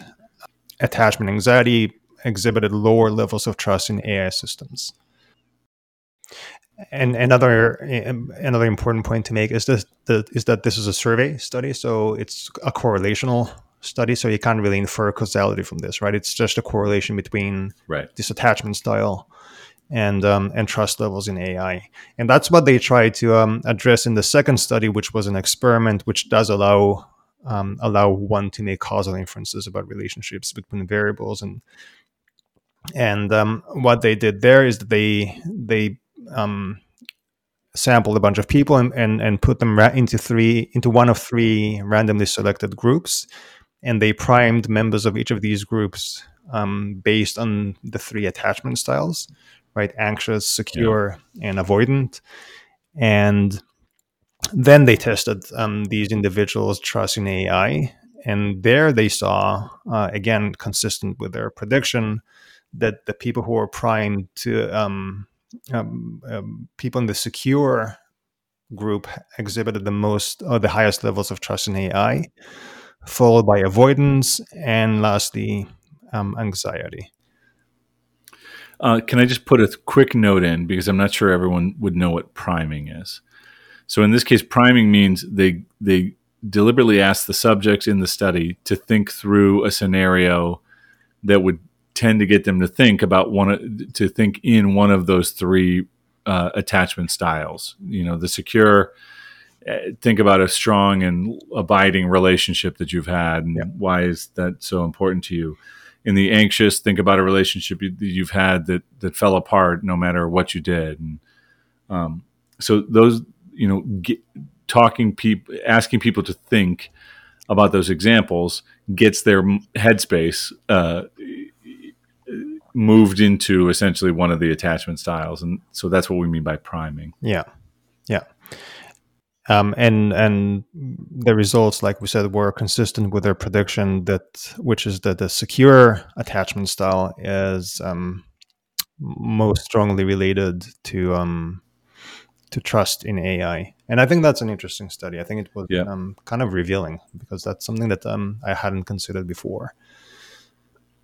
attachment anxiety exhibited lower levels of trust in AI systems. And another another important point to make is this the, is that this is a survey study, so it's a correlational study, so you can't really infer causality from this, right? It's just a correlation between right. this attachment style and um, and trust levels in AI, and that's what they tried to um, address in the second study, which was an experiment which does allow um, allow one to make causal inferences about relationships between variables and and um, what they did there is that they they um, sampled a bunch of people and, and, and put them ra- into three into one of three randomly selected groups and they primed members of each of these groups um, based on the three attachment styles, right? Anxious, secure, yeah. and avoidant. And then they tested um, these individuals' trust in AI, and there they saw, uh, again, consistent with their prediction, that the people who were primed to um, um, um people in the secure group exhibited the most or the highest levels of trust in AI followed by avoidance, and lastly, um, anxiety. Uh, can I just put a quick note in because I'm not sure everyone would know what priming is. So in this case, priming means they they deliberately ask the subjects in the study to think through a scenario that would tend to get them to think about one to think in one of those three uh, attachment styles. You know, the secure. Uh, think about a strong and abiding relationship that you've had, and yeah. why is that so important to you? In the anxious, think about a relationship you, you've had that that fell apart, no matter what you did. And um, so those, you know, get, talking people, asking people to think about those examples gets their headspace uh, moved into essentially one of the attachment styles, and so that's what we mean by priming. Yeah, yeah. Um, and and the results, like we said, were consistent with their prediction that, which is that the secure attachment style is um, most strongly related to um, to trust in AI. And I think that's an interesting study. I think it was yeah. um, kind of revealing because that's something that um, I hadn't considered before.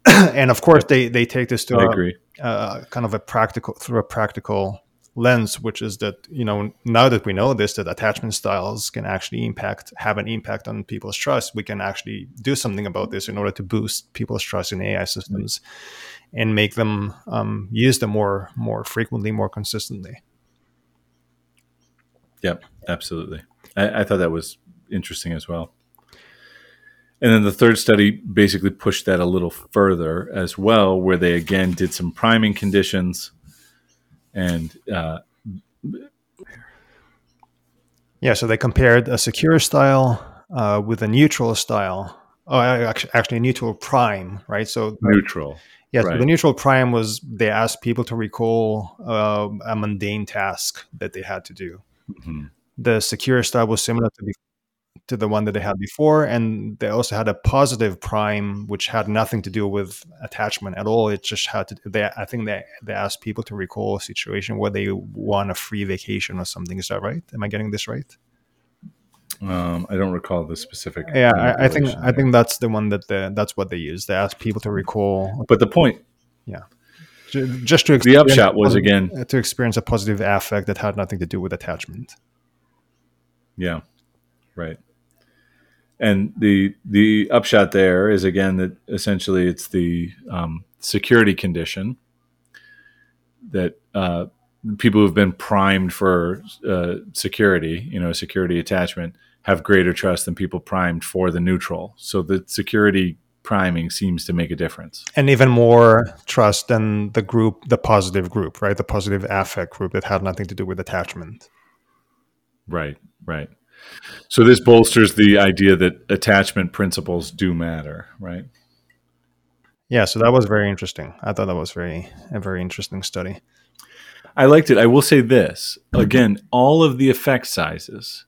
and of course, they they take this to a, a, kind of a practical through a practical lens, which is that you know now that we know this, that attachment styles can actually impact have an impact on people's trust. We can actually do something about this in order to boost people's trust in AI systems mm-hmm. and make them um, use them more more frequently, more consistently. Yep, absolutely. I, I thought that was interesting as well. And then the third study basically pushed that a little further as well, where they again did some priming conditions and uh, yeah, so they compared a secure style uh, with a neutral style. Oh, actually, actually, neutral prime, right? So neutral. Yes, right. the neutral prime was they asked people to recall uh, a mundane task that they had to do. Mm-hmm. The secure style was similar to the to the one that they had before, and they also had a positive prime, which had nothing to do with attachment at all. It just had to. They, I think they they asked people to recall a situation where they won a free vacation or something. Is that right? Am I getting this right? Um, I don't recall the specific. Yeah, I, I, think I think that's the one that the, that's what they used. They asked people to recall. But the point, yeah, just to the upshot was again to experience a positive affect that had nothing to do with attachment. Yeah, right. And the the upshot there is again that essentially it's the um, security condition that uh, people who've been primed for uh, security, you know, security attachment, have greater trust than people primed for the neutral. So the security priming seems to make a difference. And even more trust than the group, the positive group, right? The positive affect group that had nothing to do with attachment. Right, right. So this bolsters the idea that attachment principles do matter, right? Yeah, so that was very interesting. I thought that was very a very interesting study. I liked it. I will say this. Again, all of the effect sizes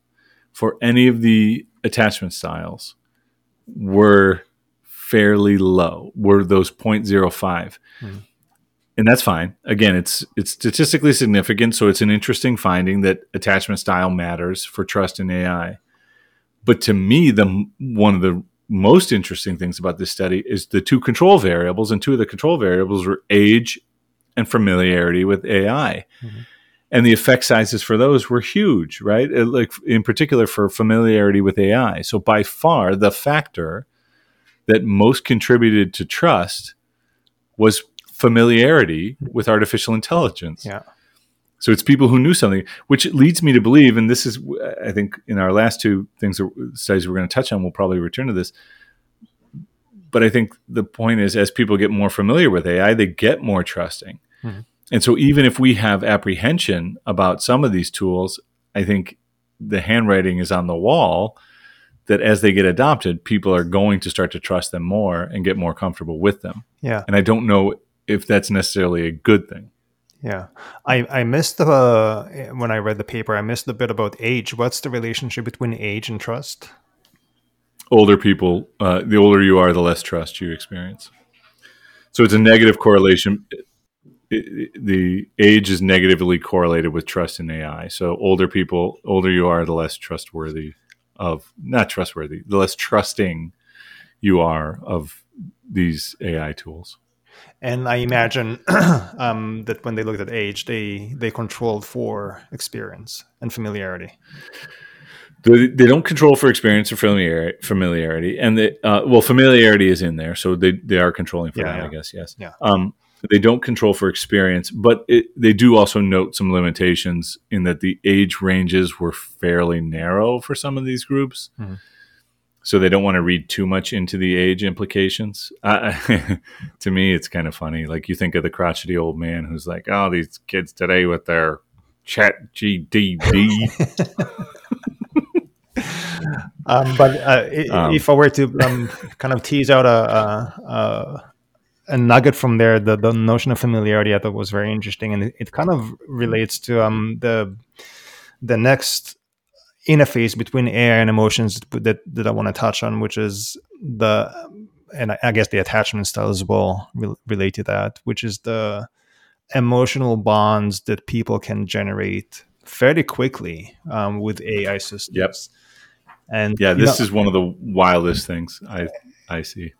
for any of the attachment styles were fairly low, were those 0.05. Mm-hmm. And that's fine. Again, it's it's statistically significant, so it's an interesting finding that attachment style matters for trust in AI. But to me, the one of the most interesting things about this study is the two control variables, and two of the control variables were age and familiarity with AI. Mm-hmm. And the effect sizes for those were huge, right? Like in particular for familiarity with AI. So by far, the factor that most contributed to trust was familiarity with artificial intelligence. Yeah. So it's people who knew something, which leads me to believe, and this is, I think, in our last two things studies we're going to touch on, we'll probably return to this. But I think the point is, as people get more familiar with AI, they get more trusting. Mm-hmm. And so, even if we have apprehension about some of these tools, I think the handwriting is on the wall that as they get adopted, people are going to start to trust them more and get more comfortable with them. Yeah. And I don't know if that's necessarily a good thing. Yeah, I I missed the uh, when I read the paper. I missed the bit about age. What's the relationship between age and trust? Older people, uh, the older you are, the less trust you experience. So it's a negative correlation. It, it, the age is negatively correlated with trust in AI. So older people, older you are, the less trustworthy of not trustworthy, the less trusting you are of these AI tools. And I imagine um, that when they looked at age, they they controlled for experience and familiarity. They, they don't control for experience or familiarity, familiarity, and they, uh, well, familiarity is in there, so they, they are controlling for Yeah, that, yeah. I guess. Yes. Yeah. Um, they don't control for experience, but it, they do also note some limitations in that the age ranges were fairly narrow for some of these groups. Mhm. So they don't want to read too much into the age implications. Uh, to me, it's kind of funny. Like you think of the crotchety old man who's like, "Oh, these kids today with their ChatGPT." Um, but uh, Um, if I were to um, kind of tease out a, a, a, a nugget from there, the, the notion of familiarity I thought was very interesting, and it, it kind of relates to um, the the next interface between AI and emotions that that I want to touch on, which is the and I- guess the attachment style as well re- relate to that, which is the emotional bonds that people can generate fairly quickly um, with AI systems. Yep. And yeah, this know, is one of the wildest things I I see.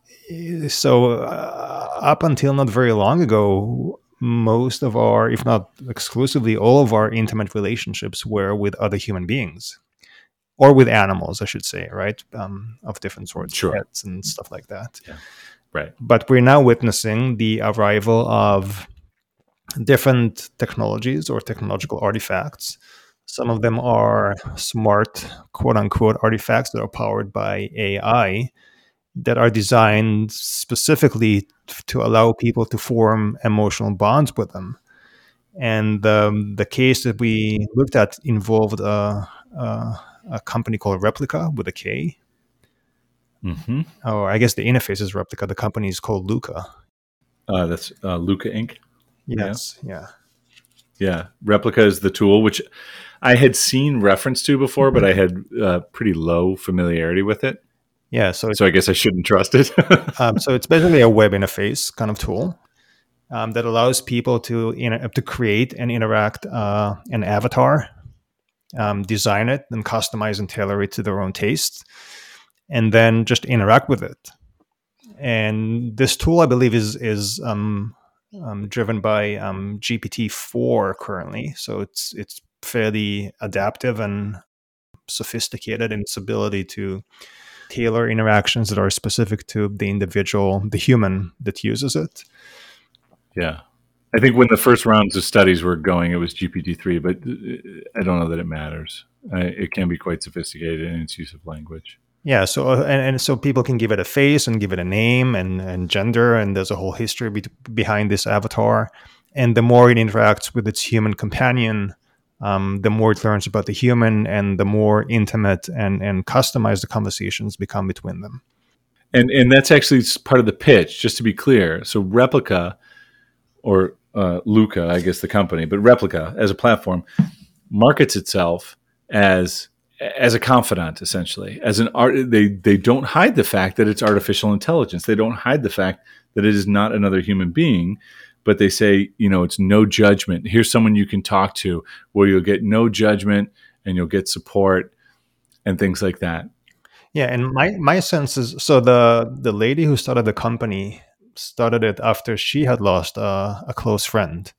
so uh, up until not very long ago most of our if not exclusively all of our intimate relationships were with other human beings or with animals i should say right um, of different sorts Sure. pets and stuff like that Right. but we're now witnessing the arrival of different technologies or technological artifacts some of them are smart quote unquote artifacts that are powered by ai that are designed specifically to allow people to form emotional bonds with them. And um, the case that we looked at involved a, a, a company called Replika with a K. hmm Or I guess the interface is Replika. The company is called Luka. Uh, that's uh, Luka Inc. Yes. Yeah. Yeah, Replika is the tool which I had seen reference to before, but I had uh, pretty low familiarity with it. Yeah. So, So I guess I shouldn't trust it. um, so it's basically a web interface kind of tool um, that allows people to inter- to create and interact uh, an avatar, um, design it, and customize and tailor it to their own taste, and then just interact with it. And this tool, I believe, is is um, um, driven by um, GPT four currently, so it's it's fairly adaptive and sophisticated in its ability to tailor interactions that are specific to the individual, the human that uses it. yeah. I think when the first rounds of studies were going, it was GPT three, but uh, I don't know that it matters. I, it can be quite sophisticated in its use of language. Yeah, so uh, and, and so people can give it a face and give it a name and, and gender, and there's a whole history be- behind this avatar. And the more it interacts with its human companion, um, the more it learns about the human, and the more intimate and and customized the conversations become between them. and and that's actually part of the pitch just to be clear so Replika or uh, Luka i guess the company but Replika as a platform markets itself as as a confidant essentially as an art they they don't hide the fact that it's artificial intelligence. They don't hide the fact that it is not another human being but they say you know it's no judgment. Here's someone you can talk to where you'll get no judgment and you'll get support and things like that. Yeah, and my my sense is so the the lady who started the company started it after she had lost uh, a close friend,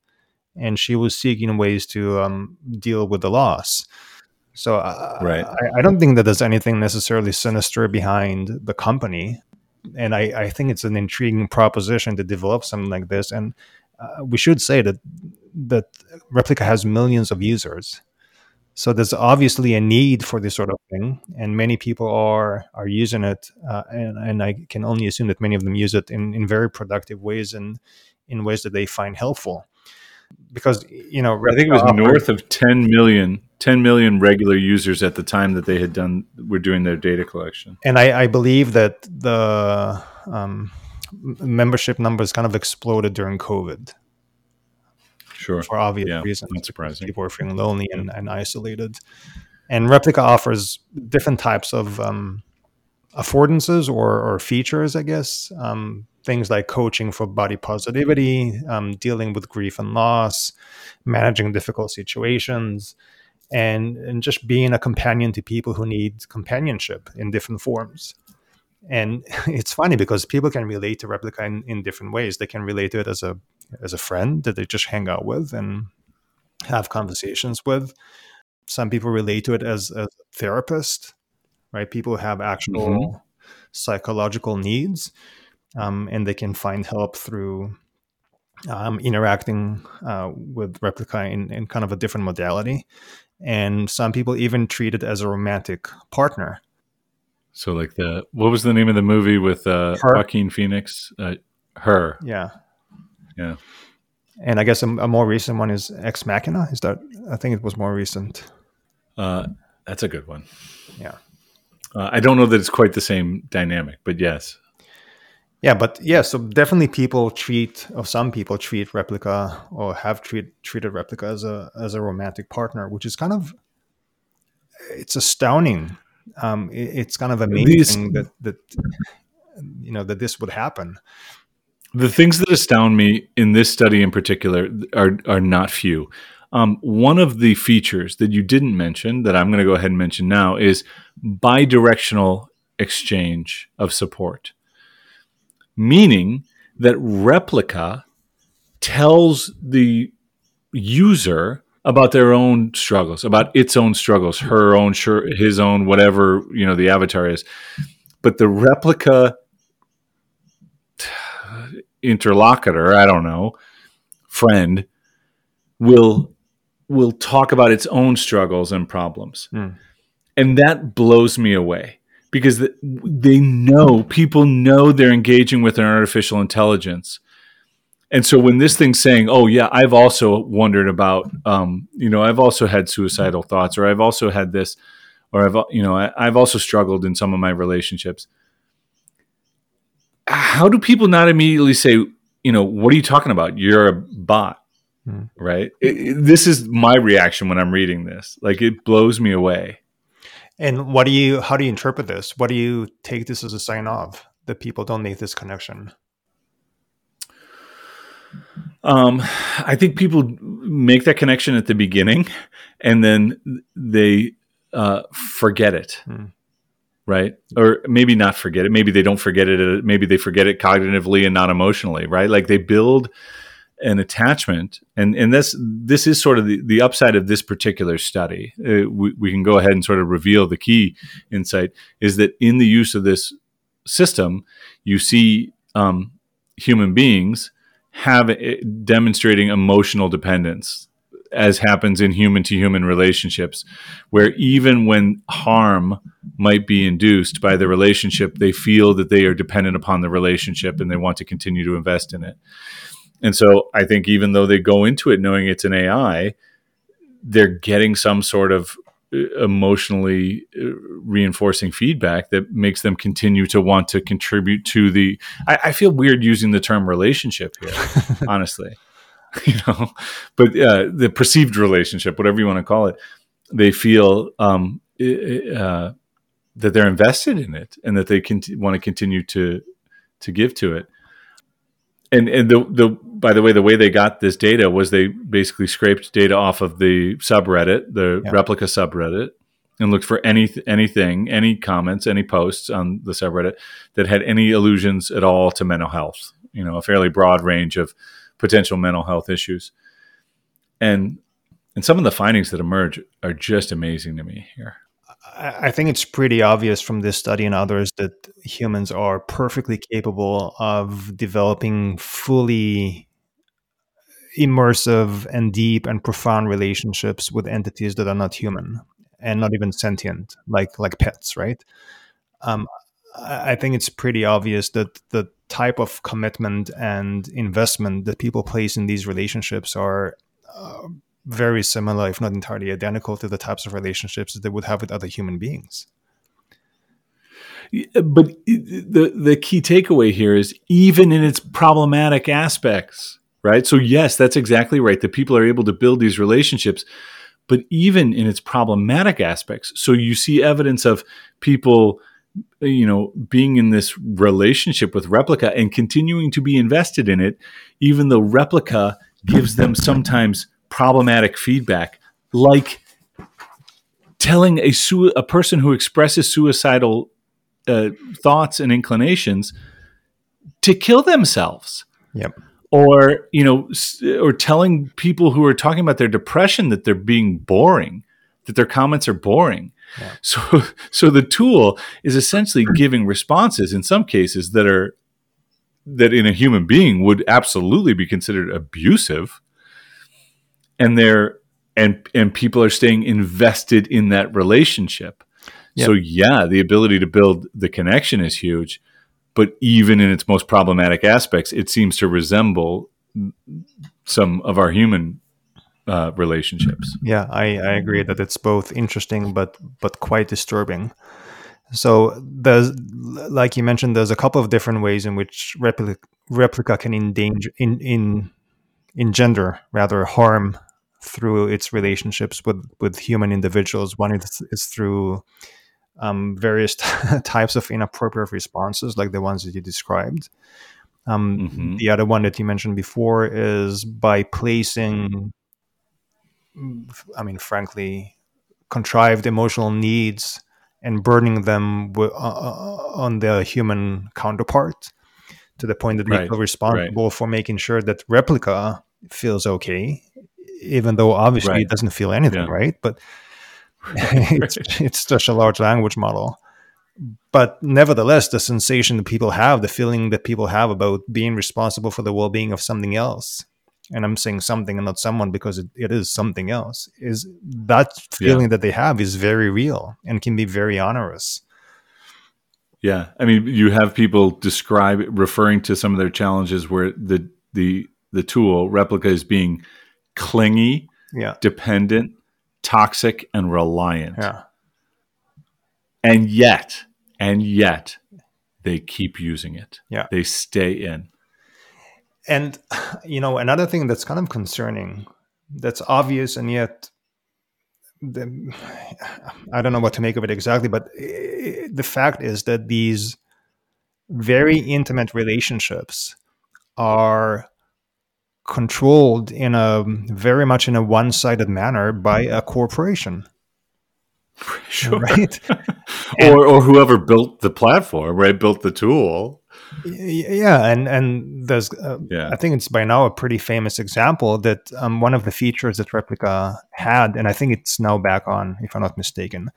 and she was seeking ways to um, deal with the loss. So uh, Right. I, I don't think that there's anything necessarily sinister behind the company, and I, I think it's an intriguing proposition to develop something like this. And uh, we should say that that Replika has millions of users. So there's obviously a need for this sort of thing, and many people are are using it, uh, and and I can only assume that many of them use it in, in very productive ways and in ways that they find helpful. Because you know, I think it was offers- north of 10 million, 10 million regular users at the time that they had done were doing their data collection. and I, I believe that the um, membership numbers kind of exploded during COVID Sure. for obvious Yeah, reasons. not surprising. People are feeling lonely and, and isolated. And Replika offers different types of um, affordances or, or features, I guess. Um, things like coaching for body positivity, um, dealing with grief and loss, managing difficult situations, and, and just being a companion to people who need companionship in different forms. and it's funny because people can relate to Replika in, in different ways they can relate to it as a as a friend that they just hang out with and have conversations with some people relate to it as a therapist right people who have actual mm-hmm. psychological needs um, and they can find help through um, interacting uh, with Replika in, in kind of a different modality and some people even treat it as a romantic partner so, like the what was the name of the movie with uh, Joaquin Phoenix? Uh, her. Yeah. Yeah. And I guess a, a, more recent one is Ex Machina. Is that? I think it was more recent. Uh, that's a good one. Yeah. Uh, I don't know that it's quite the same dynamic, but yes. Yeah, but yeah, so definitely people treat, or some people treat Replika, or have treat, treated Replika as a as a romantic partner, which is kind of it's astounding um, it, it's kind of amazing These, that that you know that this would happen. The things that astound me in this study in particular are are not few. Um, one of the features that you didn't mention that I'm going to go ahead and mention now is bidirectional exchange of support, meaning that Replika tells the user about their own struggles, about its own struggles, her own, his own, whatever you know the avatar is. But the Replika interlocutor, I don't know, friend, will will talk about its own struggles and problems, mm. and that blows me away because they know people know they're engaging with an artificial intelligence and so when this thing's saying, "Oh yeah, I've also wondered about, um, you know, I've also had suicidal thoughts, or I've also had this, or I've, you know, I, I've also struggled in some of my relationships." How do people not immediately say, you know, what are you talking about? You're a bot, hmm. right? It, it, this is my reaction when I'm reading this. Like it blows me away. And what do you? How do you interpret this? What do you take this as a sign of that people don't make this connection? Um, I think people make that connection at the beginning, and then they uh, forget it. Hmm. Right, or maybe not forget it. Maybe they don't forget it. Maybe they forget it cognitively and not emotionally. Right, like they build an attachment, and and this this is sort of the, the upside of this particular study. Uh, we, we can go ahead and sort of reveal the key insight is that in the use of this system, you see um, human beings have demonstrating emotional dependence as happens in human to human relationships where even when harm might be induced by the relationship they feel that they are dependent upon the relationship and they want to continue to invest in it. And so i think even though they go into it knowing it's an ai they're getting some sort of emotionally uh, reinforcing feedback that makes them continue to want to contribute to the I, I feel weird using the term relationship here honestly you know but uh, the perceived relationship whatever you want to call it they feel um, uh, that they're invested in it and that they can want to continue to to give to it and and the the by the way, the way they got this data was they basically scraped data off of the subreddit, the yeah. Replika subreddit, and looked for any anything, any comments, any posts on the subreddit that had any allusions at all to mental health. You know, a fairly broad range of potential mental health issues, and and some of the findings that emerge are just amazing to me here. I think it's pretty obvious from this study and others that humans are perfectly capable of developing fully immersive and deep and profound relationships with entities that are not human and not even sentient, like like pets, right? Um, I think it's pretty obvious that the type of commitment and investment that people place in these relationships are uh, very similar, if not entirely identical, to the types of relationships that they would have with other human beings. But the the key takeaway here is even in its problematic aspects, right? So yes, that's exactly right. That people are able to build these relationships, but even in its problematic aspects, so you see evidence of people you know being in this relationship with Replika and continuing to be invested in it even though Replika gives them sometimes problematic feedback, like telling a su- a person who expresses suicidal uh, thoughts and inclinations to kill themselves. Yep. Or you know, or telling people who are talking about their depression that they're being boring, that their comments are boring. Yeah. So, so the tool is essentially giving responses in some cases that are that in a human being would absolutely be considered abusive, and they're and and people are staying invested in that relationship. Yep. So yeah, the ability to build the connection is huge, but even in its most problematic aspects, it seems to resemble some of our human uh, relationships. Yeah, I, I agree that it's both interesting but but quite disturbing. So there's, like you mentioned, there's a couple of different ways in which Replika, Replika can endanger, in, in, engender rather harm through its relationships with, with human individuals. One is, is through um, various types of inappropriate responses, like the ones that you described. Um, mm-hmm. The other one that you mentioned before is by placing, I mean, frankly, contrived emotional needs and burning them w- uh, uh, on the human counterpart to the point that right. we feel responsible right. for making sure that Replika feels okay, even though obviously right. it doesn't feel anything, yeah. right? But it's, it's such a large language model. But nevertheless, the sensation that people have, the feeling that people have about being responsible for the well being of something else, and I'm saying something and not someone because it, it is something else, is that feeling yeah. that they have is very real and can be very onerous. Yeah. I mean, you have people describe referring to some of their challenges where the the the tool Replika is being clingy, yeah. dependent, toxic, and reliant. Yeah. And yet, and yet they keep using it. Yeah. They stay in. And you know, another thing that's kind of concerning, that's obvious, and yet the, I don't know what to make of it exactly, but eh, eh, the fact is that these very intimate relationships are controlled in a very much in a one-sided manner by a corporation. Sure. right? Or or whoever built the platform right built the tool yeah and and there's uh, yeah. i think it's by now a pretty famous example that um, one of the features that Replika had and i think it's now back on if i'm not mistaken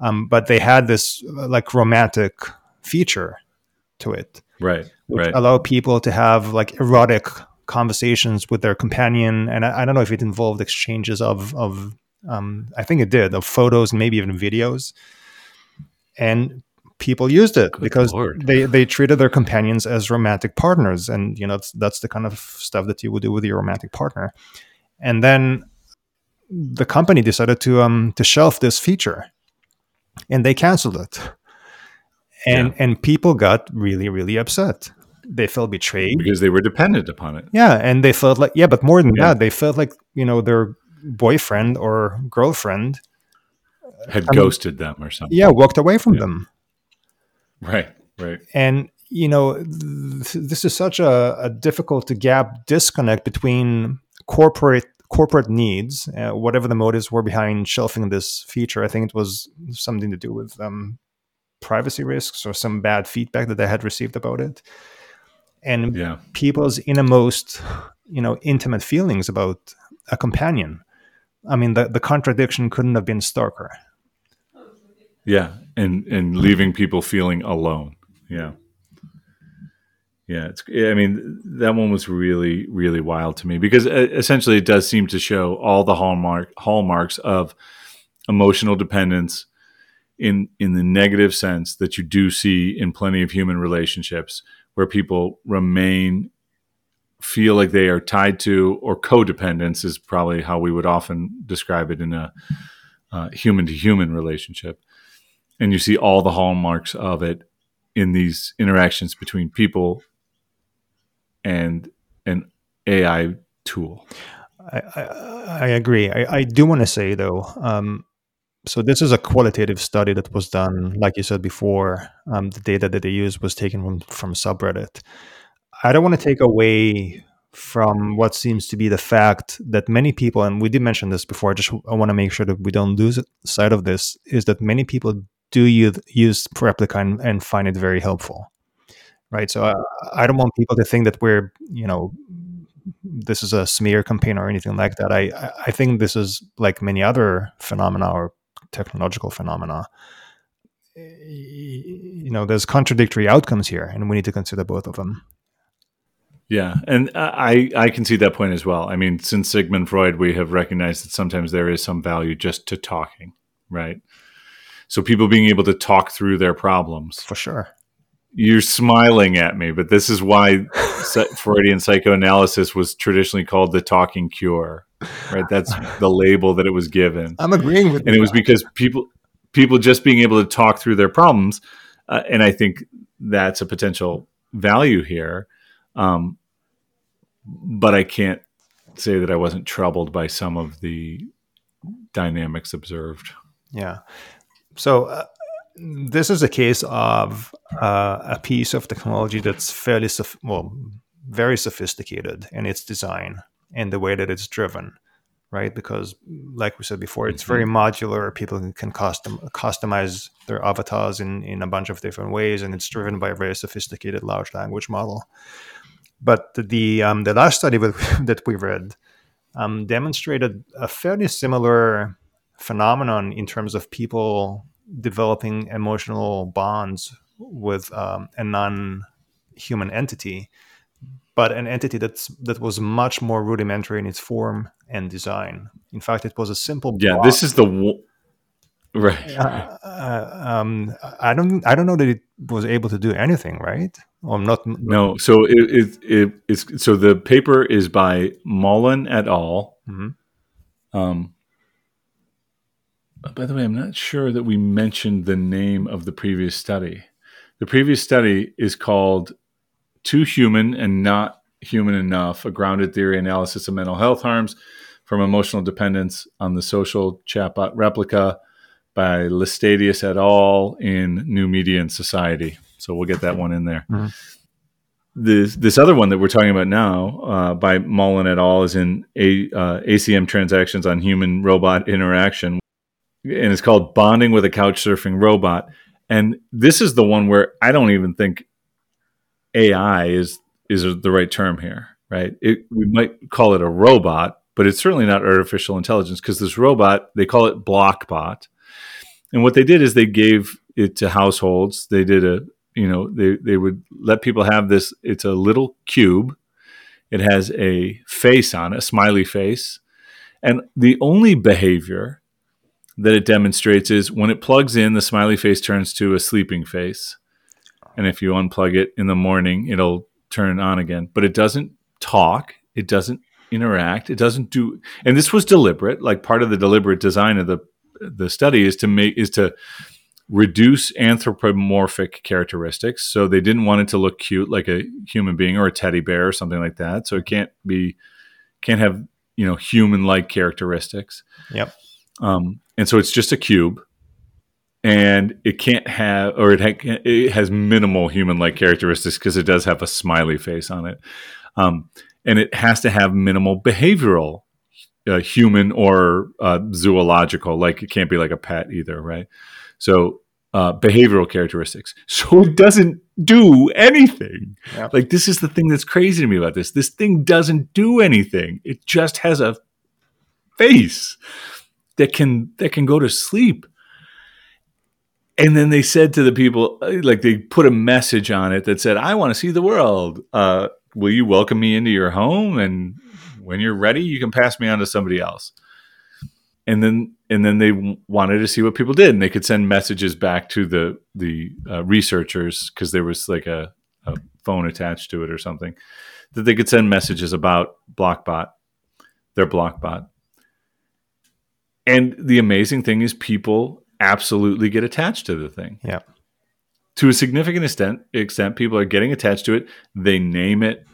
um, but they had this uh, like romantic feature to it right which right allow people to have like erotic conversations with their companion and i, I don't know if it involved exchanges of of um, i think it did of photos and maybe even videos and people used it Good because Lord. they they treated their companions as romantic partners. And you know that's, that's the kind of stuff that you would do with your romantic partner. And then the company decided to um to shelf this feature and they canceled it. And yeah. and people got really really upset. They felt betrayed. Because they were dependent upon it. Yeah. And they felt like yeah but more than yeah. that they felt like you know their boyfriend or girlfriend had um, ghosted them or something. yeah walked away from yeah. them Right, right. And you know, th- this is such a, a, difficult to gap disconnect between corporate corporate needs, uh, whatever the motives were behind shelving this feature. I think it was something to do with um, privacy risks or some bad feedback that they had received about it, and yeah. people's innermost, you know, intimate feelings about a companion. I mean, the, the contradiction couldn't have been starker. Yeah, and and leaving people feeling alone. Yeah. Yeah, it's. I mean, that one was really, really wild to me because uh, essentially it does seem to show all the hallmark hallmarks of emotional dependence in in the negative sense that you do see in plenty of human relationships where people remain feel like they are tied to or codependence is probably how we would often describe it in a human to human relationship and you see all the hallmarks of it in these interactions between people and an AI tool. I, I, I agree. I, I do want to say though, um, so this is a qualitative study that was done, like you said before. Um, the data that they used was taken from from subreddit. I don't want to take away from what seems to be the fact that many people, and we did mention this before. I just I want to make sure that we don't lose sight of this. Is that many people do you use Replika and, and find it very helpful right so I, I don't want people to think that we're you know this is a smear campaign or anything like that i i think this is like many other phenomena or technological phenomena eh, you know there's contradictory outcomes here and we need to consider both of them yeah, and I I can see that point as well. I mean, since Sigmund Freud, we have recognized that sometimes there is some value just to talking, right? So people being able to talk through their problems. For sure. You're smiling at me, but this is why Freudian psychoanalysis was traditionally called the talking cure, right? That's the label that it was given. I'm agreeing with and it was because people people just being able to talk through their problems, uh, and I think that's a potential value here. Um, but I can't say that I wasn't troubled by some of the dynamics observed. Yeah. So uh, this is a case of uh, a piece of technology that's fairly sof- well, very sophisticated in its design and the way that it's driven, right? Because, like we said before, it's very mm-hmm. modular. People can custom customize their avatars in in a bunch of different ways, and it's driven by a very sophisticated large language model. But the um, the last study that we read um, demonstrated a fairly similar phenomenon in terms of people developing emotional bonds with um, a non-human entity, but an entity that's that was much more rudimentary in its form and design. In fact, it was a simple. Yeah, block. this is the w- right. Uh, uh, um, I don't. I don't know that it was able to do anything. Right? Or not? No. So it, it, it it's so the paper is by Mullen et al. Mm-hmm. Um, by the way, I'm not sure that we mentioned the name of the previous study. The previous study is called Too Human and Not Human Enough A Grounded Theory Analysis of Mental Health Harms from Emotional Dependence on the Social Chatbot Replika by Laestadius et al. in New Media and Society. So we'll get that one in there. Mm-hmm. This this other one that we're talking about now uh, by Mollin et al. is in a, uh, ACM transactions on human robot interaction, and it's called Bonding with a Couch Surfing Robot. And this is the one where I don't even think AI is is the right term here, right? It, we might call it a robot, but it's certainly not artificial intelligence because this robot they call it Blockbot. And what they did is they gave it to households. They did a you know they they would let people have this. It's a little cube. It has a face on it, a smiley face, and the only behavior that it demonstrates is when it plugs in, the smiley face turns to a sleeping face. And if you unplug it in the morning, it'll turn on again. But it doesn't talk, it doesn't interact, it doesn't do and this was deliberate, like part of the deliberate design of the the study is to make is to reduce anthropomorphic characteristics. So they didn't want it to look cute like a human being or a teddy bear or something like that. So it can't be can't have, you know, human like characteristics. Yep. Um, and so it's just a cube and it can't have or it, ha- it has minimal human-like characteristics because it does have a smiley face on it. Um, and it has to have minimal behavioral uh, human or uh, zoological like it can't be like a pet either right? So uh, behavioral characteristics. So it doesn't do anything. Yep. like this is the thing that's crazy to me about this. This thing doesn't do anything. It just has a face that can that can go to sleep. And then they said to the people like they put a message on it that said i want to see the world. Uh, will you welcome me into your home? And when you're ready you can pass me on to somebody else. And then and then they wanted to see what people did and they could send messages back to the the uh, researchers because there was like a, a phone attached to it or something that they could send messages about blockbot their blockbot and the amazing thing is people absolutely get attached to the thing. Yeah. To a significant extent, extent people are getting attached to it. They name it,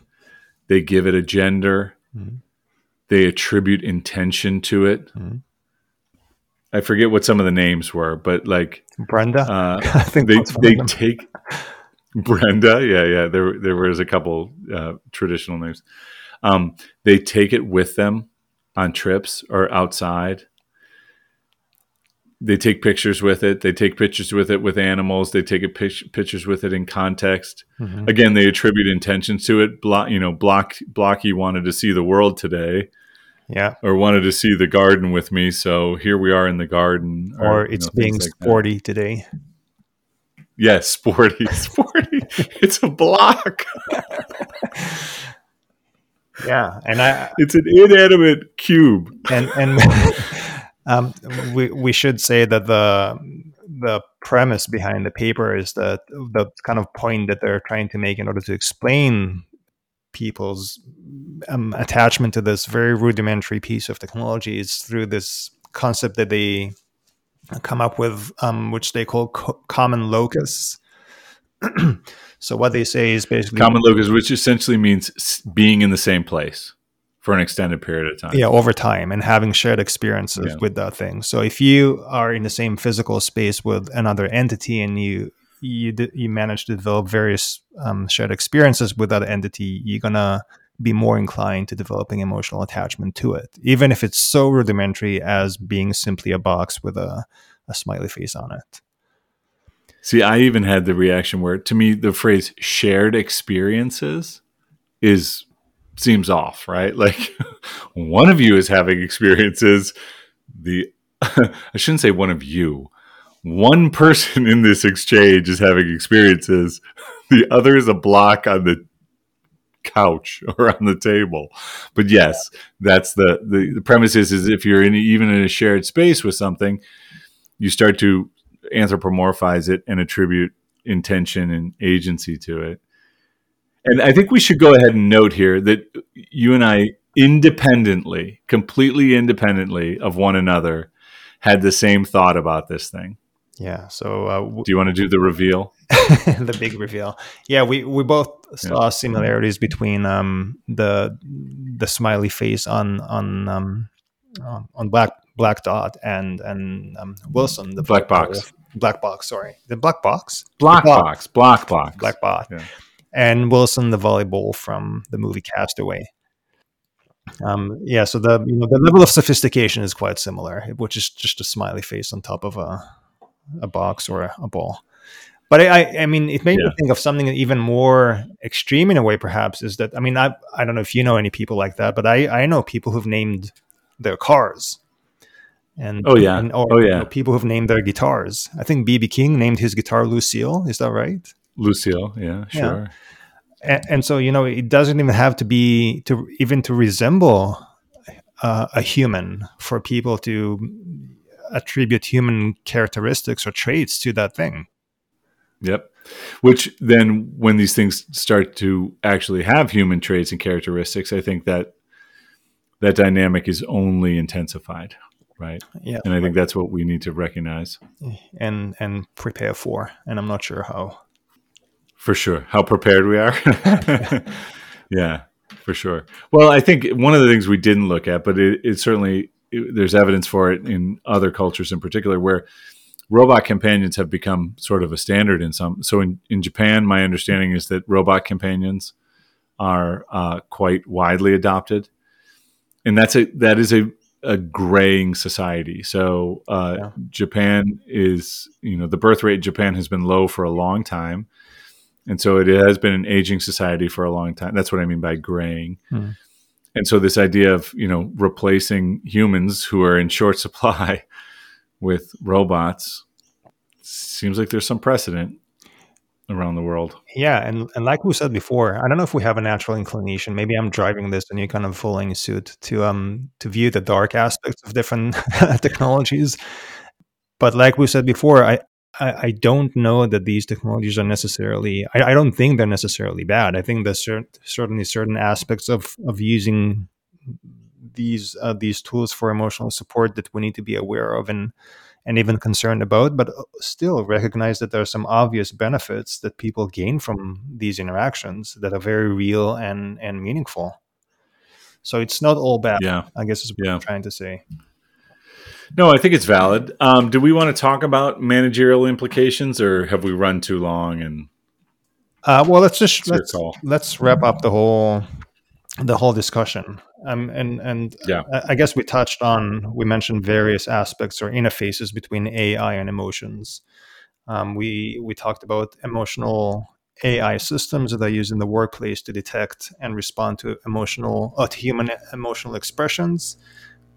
they give it a gender, mm-hmm. they attribute intention to it. Mm-hmm. I forget what some of the names were, but like Brenda, uh, I think they they take Brenda. Yeah, yeah. There there was a couple uh, traditional names. Um, they take it with them on trips or outside they take pictures with it. They take pictures with it with animals. They take pic- pictures with it in context. Mm-hmm. Again, they attribute intentions to it. Block, you know, block Blocky wanted to see the world today. Yeah. Or wanted to see the garden with me. So here we are in the garden. Or, or it's know, being like sporty that. today. Yes, sporty, sporty. it's a block. yeah, and I. It's an inanimate cube. And and um, we we should say that the the premise behind the paper is that the kind of point that they're trying to make in order to explain people's um, attachment to this very rudimentary piece of technology is through this concept that they come up with, um, which they call co- common locus. so what they say is basically common locus, which essentially means being in the same place for an extended period of time. Yeah, over time and having shared experiences yeah. with that thing. So if you are in the same physical space with another entity and you you you manage to develop various um, shared experiences with that entity, you're gonna be more inclined to developing emotional attachment to it, even if it's so rudimentary as being simply a box with a, a smiley face on it. See, I even had the reaction where to me the phrase shared experiences is seems off, right? Like one of you is having experiences, the I shouldn't say one of you. One person in this exchange is having experiences. The other is a block on the couch or on the table. But yes, that's the, the, the premise is, is if you're in even in a shared space with something, you start to anthropomorphize it and attribute intention and agency to it. And I think we should go ahead and note here that you and I independently, completely independently of one another, had the same thought about this thing. Yeah. So, uh, w- do you want to do the reveal? the big reveal. Yeah, we we both saw yeah. similarities between um, the the smiley face on on um, on black black dot and and um, Wilson the black box black box sorry the black box black, box black box black box yeah. And Wilson the volleyball from the movie Castaway. Um, yeah, so the you know the level of sophistication is quite similar, which is just a smiley face on top of a a box or a, a ball. But I, I mean, it made yeah. me think of something even more extreme in a way. Perhaps is that I mean, I, I don't know if you know any people like that, but I, I know people who've named their cars. And oh yeah, and, or, oh yeah, you know, people who've named their guitars. I think BB King named his guitar Lucille. Is that right? Lucille, yeah, sure. Yeah. And, and, so you know, it doesn't even have to be to even to resemble uh, a human for people to attribute human characteristics or traits to that thing. Yep. Which then, when these things start to actually have human traits and characteristics, I think that that dynamic is only intensified, right? Yeah. And I think that's what we need to recognize and and prepare for. And I'm not sure how. For sure, how prepared we are. yeah, for sure. Well, I think one of the things we didn't look at, but it, it certainly it, there's evidence for it in other cultures in particular, where robot companions have become sort of a standard in some. So in, in Japan, my understanding is that robot companions are uh, quite widely adopted, and that's a that is a a graying society. So uh, yeah. Japan is you know the birth rate in Japan has been low for a long time, and so it has been an aging society for a long time. That's what I mean by graying. Mm. And so this idea of you know replacing humans who are in short supply with robots seems like there's some precedent around the world. Yeah, and and like we said before, I don't know if we have a natural inclination. Maybe I'm driving this and you're kind of following suit to um to view the dark aspects of different technologies. But like we said before, I, I, I don't know that these technologies are necessarily. I, I don't think they're necessarily bad. I think there's cer- certainly certain aspects of of using these uh, these tools for emotional support that we need to be aware of and and even concerned about, but uh, still recognize that there are some obvious benefits that people gain from these interactions that are very real and and meaningful. So it's not all bad. Yeah, I guess is what yeah. I'm trying to say. No, I think it's valid. Um, do we want to talk about managerial implications, or have we run too long? And uh, well, let's just let's, let's wrap up the whole the whole discussion. Um, and and yeah, I guess we touched on we mentioned various aspects or interfaces between AI and emotions. Um, we we talked about emotional AI systems that are used in the workplace to detect and respond to emotional, uh, to human emotional expressions.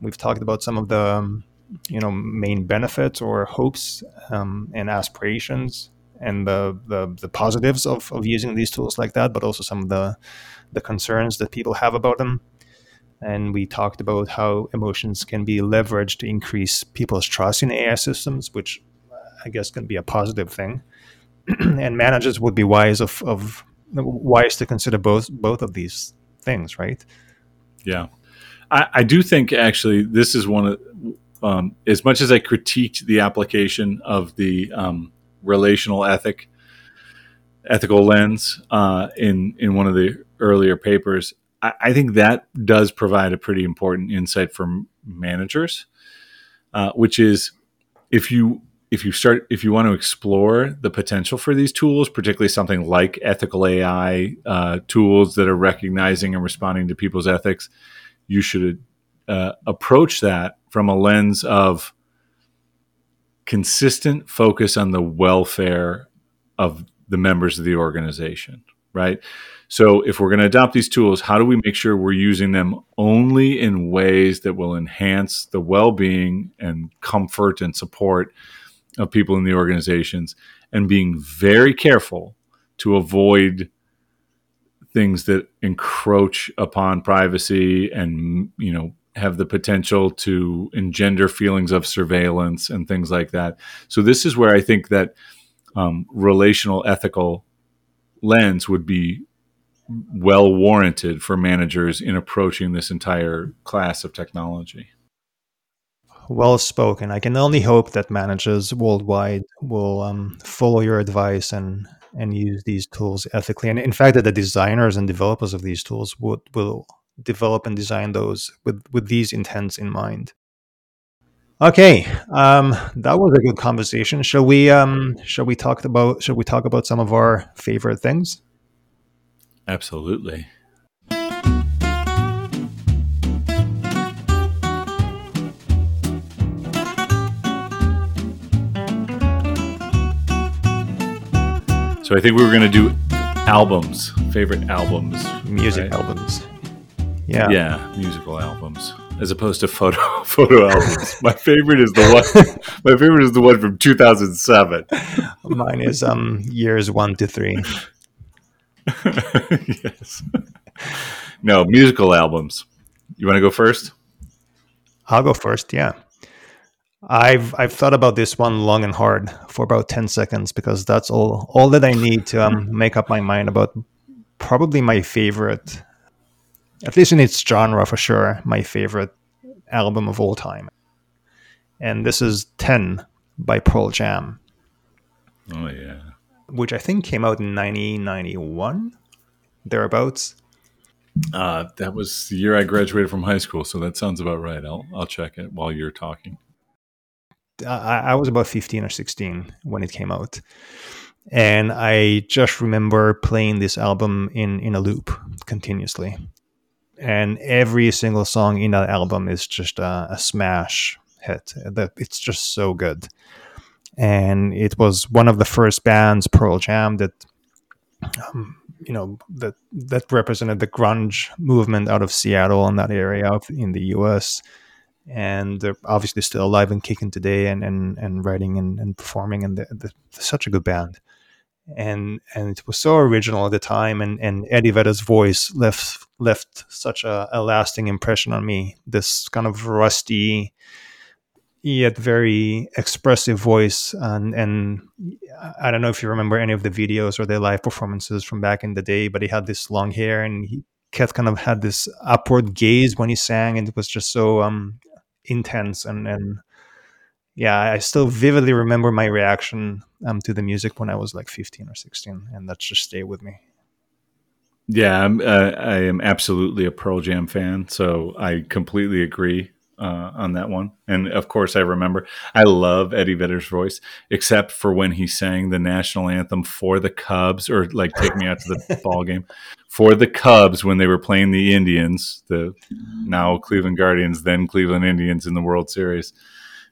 We've talked about some of the, um, you know, main benefits or hopes um, and aspirations and the, the, the positives of, of using these tools like that, but also some of the the concerns that people have about them. And we talked about how emotions can be leveraged to increase people's trust in AI systems, which I guess can be a positive thing. and managers would be wise of, of wise to consider both both of these things, right? Yeah, I, I do think actually this is one of um, as much as I critiqued the application of the um, relational ethic ethical lens uh, in in one of the earlier papers. I, I, think that does provide a pretty important insight for managers, uh, which is if you if you start if you want to explore the potential for these tools particularly something like ethical ai uh, tools that are recognizing and responding to people's ethics you should uh, approach that from a lens of consistent focus on the welfare of the members of the organization right? So if we're going to adopt these tools how do we make sure we're using them only in ways that will enhance the well-being and comfort and support of people in the organizations and being very careful to avoid things that encroach upon privacy and you know have the potential to engender feelings of surveillance and things like that so this is where i think that um, relational ethical lens would be well warranted for managers in approaching this entire class of technology well spoken. I can only hope that managers worldwide will um, follow your advice and and use these tools ethically. And in fact, that the designers and developers of these tools would will develop and design those with with these intents in mind. Okay, um, that was a good conversation. Shall we um, shall we talk about shall we talk about some of our favorite things? Absolutely. So I think we were going to do albums, favorite albums, music right? albums. Yeah, yeah, musical albums, as opposed to photo photo albums. My favorite is the one. my favorite is the one from 2007. Mine is um years one to three. yes. No musical albums. You want to go first? I'll go first. Yeah. I've I've thought about this one long and hard for about ten seconds because that's all all that I need to um, make up my mind about probably my favorite, at least in its genre for sure, my favorite album of all time. And this is Ten by Pearl Jam. Oh yeah, which I think came out in 1991, thereabouts. Uh, that was the year I graduated from high school, so that sounds about right. I'll I'll check it while you're talking. I, I was about 15 or 16 when it came out. And I just remember playing this album in, in a loop continuously. And every single song in that album is just a, a smash hit. That It's just so good. And it was one of the first bands, Pearl Jam, that um, you know that that represented the grunge movement out of Seattle and that area of, in the U.S and they're obviously still alive and kicking today and and, and writing and, and performing and they're, they're, such a good band and and it was so original at the time and and Eddie Vedder's voice left left such a, a lasting impression on me. This kind of rusty yet very expressive voice and and I don't know if you remember any of the videos or the live performances from back in the day but he had this long hair and he Cat kind of had this upward gaze when he sang, and it was just so um, intense and and yeah, I still vividly remember my reaction um, to the music when I was like 15 or 16, and that just stayed with me. Yeah, I'm, uh, I am absolutely a Pearl Jam fan, so I completely agree. uh, on that one. And of course, I remember I love Eddie Vedder's voice, except for when he sang the national anthem for the Cubs, or like "Take Me Out to the Ball Game" for the Cubs when they were playing the Indians, the now Cleveland Guardians, then Cleveland Indians in the World Series.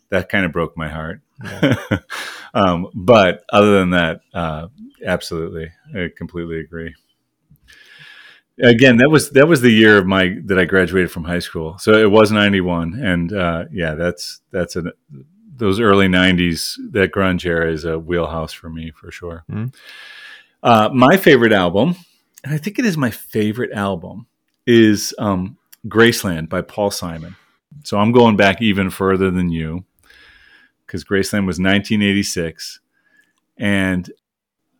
That kind of broke my heart. Yeah. um, but other than that, uh, absolutely, I completely agree again that was that was the year of my that i graduated from high school so it was 91 and uh, yeah that's that's a those early 90s that grunge era is a wheelhouse for me for sure mm-hmm. uh, my favorite album and i think it is my favorite album is um, graceland by paul simon so i'm going back even further than you because graceland was 1986 and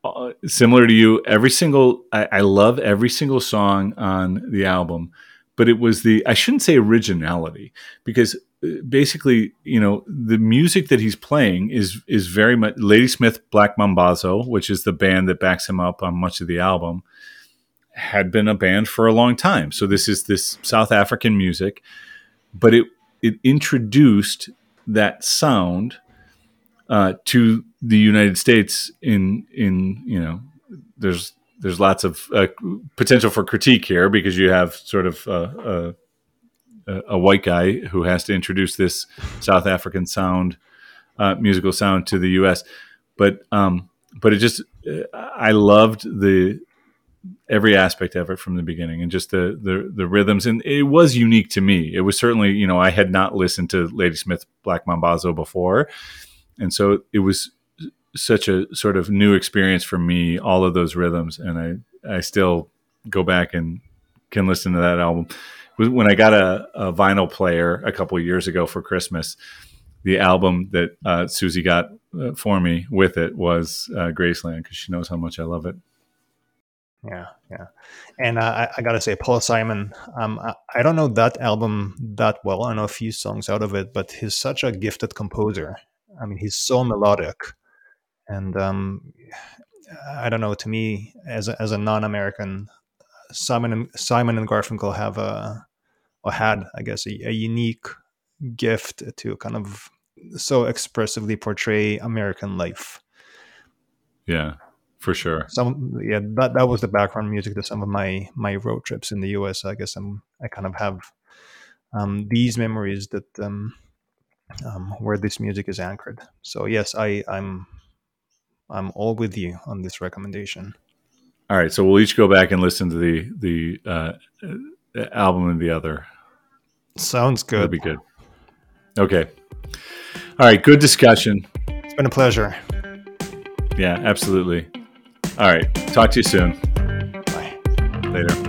uh, similar to you, every single I, I, love every single song on the album, but it was the I shouldn't say originality because uh, basically, you know, the music that he's playing is is very much Ladysmith Black Mambazo, which is the band that backs him up on much of the album, had been a band for a long time. So this is this South African music, but it it introduced that sound uh, to the United States in in you know there's there's lots of uh, potential for critique here because you have sort of uh, a, a, white guy who has to introduce this South African sound, uh, musical sound to the U.S. But um, but it just uh, I loved the every aspect of it from the beginning and just the, the the rhythms. And it was unique to me. It was certainly you know I had not listened to Ladysmith Black Mambazo before, and so it was such a sort of new experience for me all of those rhythms. And i i still go back and can listen to that album. When i got a, a vinyl player a couple years ago for christmas the album that uh, susie got uh, for me with it was uh, graceland because she knows how much i love it yeah yeah and uh, I, I, gotta say paul simon um, I, I, don't know that album that well i know a few songs out of it but he's such a gifted composer i mean he's so melodic and um, I don't know. To me, as a, as a non-American, Simon and Simon and Garfunkel have a or had, I guess, a, a unique gift to kind of so expressively portray American life. Yeah, for sure. Some yeah, that that was the background music to some of my my road trips in the U.S. I guess I'm I kind of have um, these memories that um, um, where this music is anchored. So yes, I I'm I'm all with you on this recommendation. All right, so we'll each go back and listen to the the uh, album and the other. Sounds good. That'd be good. Okay. All right, good discussion. It's been a pleasure. Yeah, absolutely. All right, talk to you soon. Bye. Later.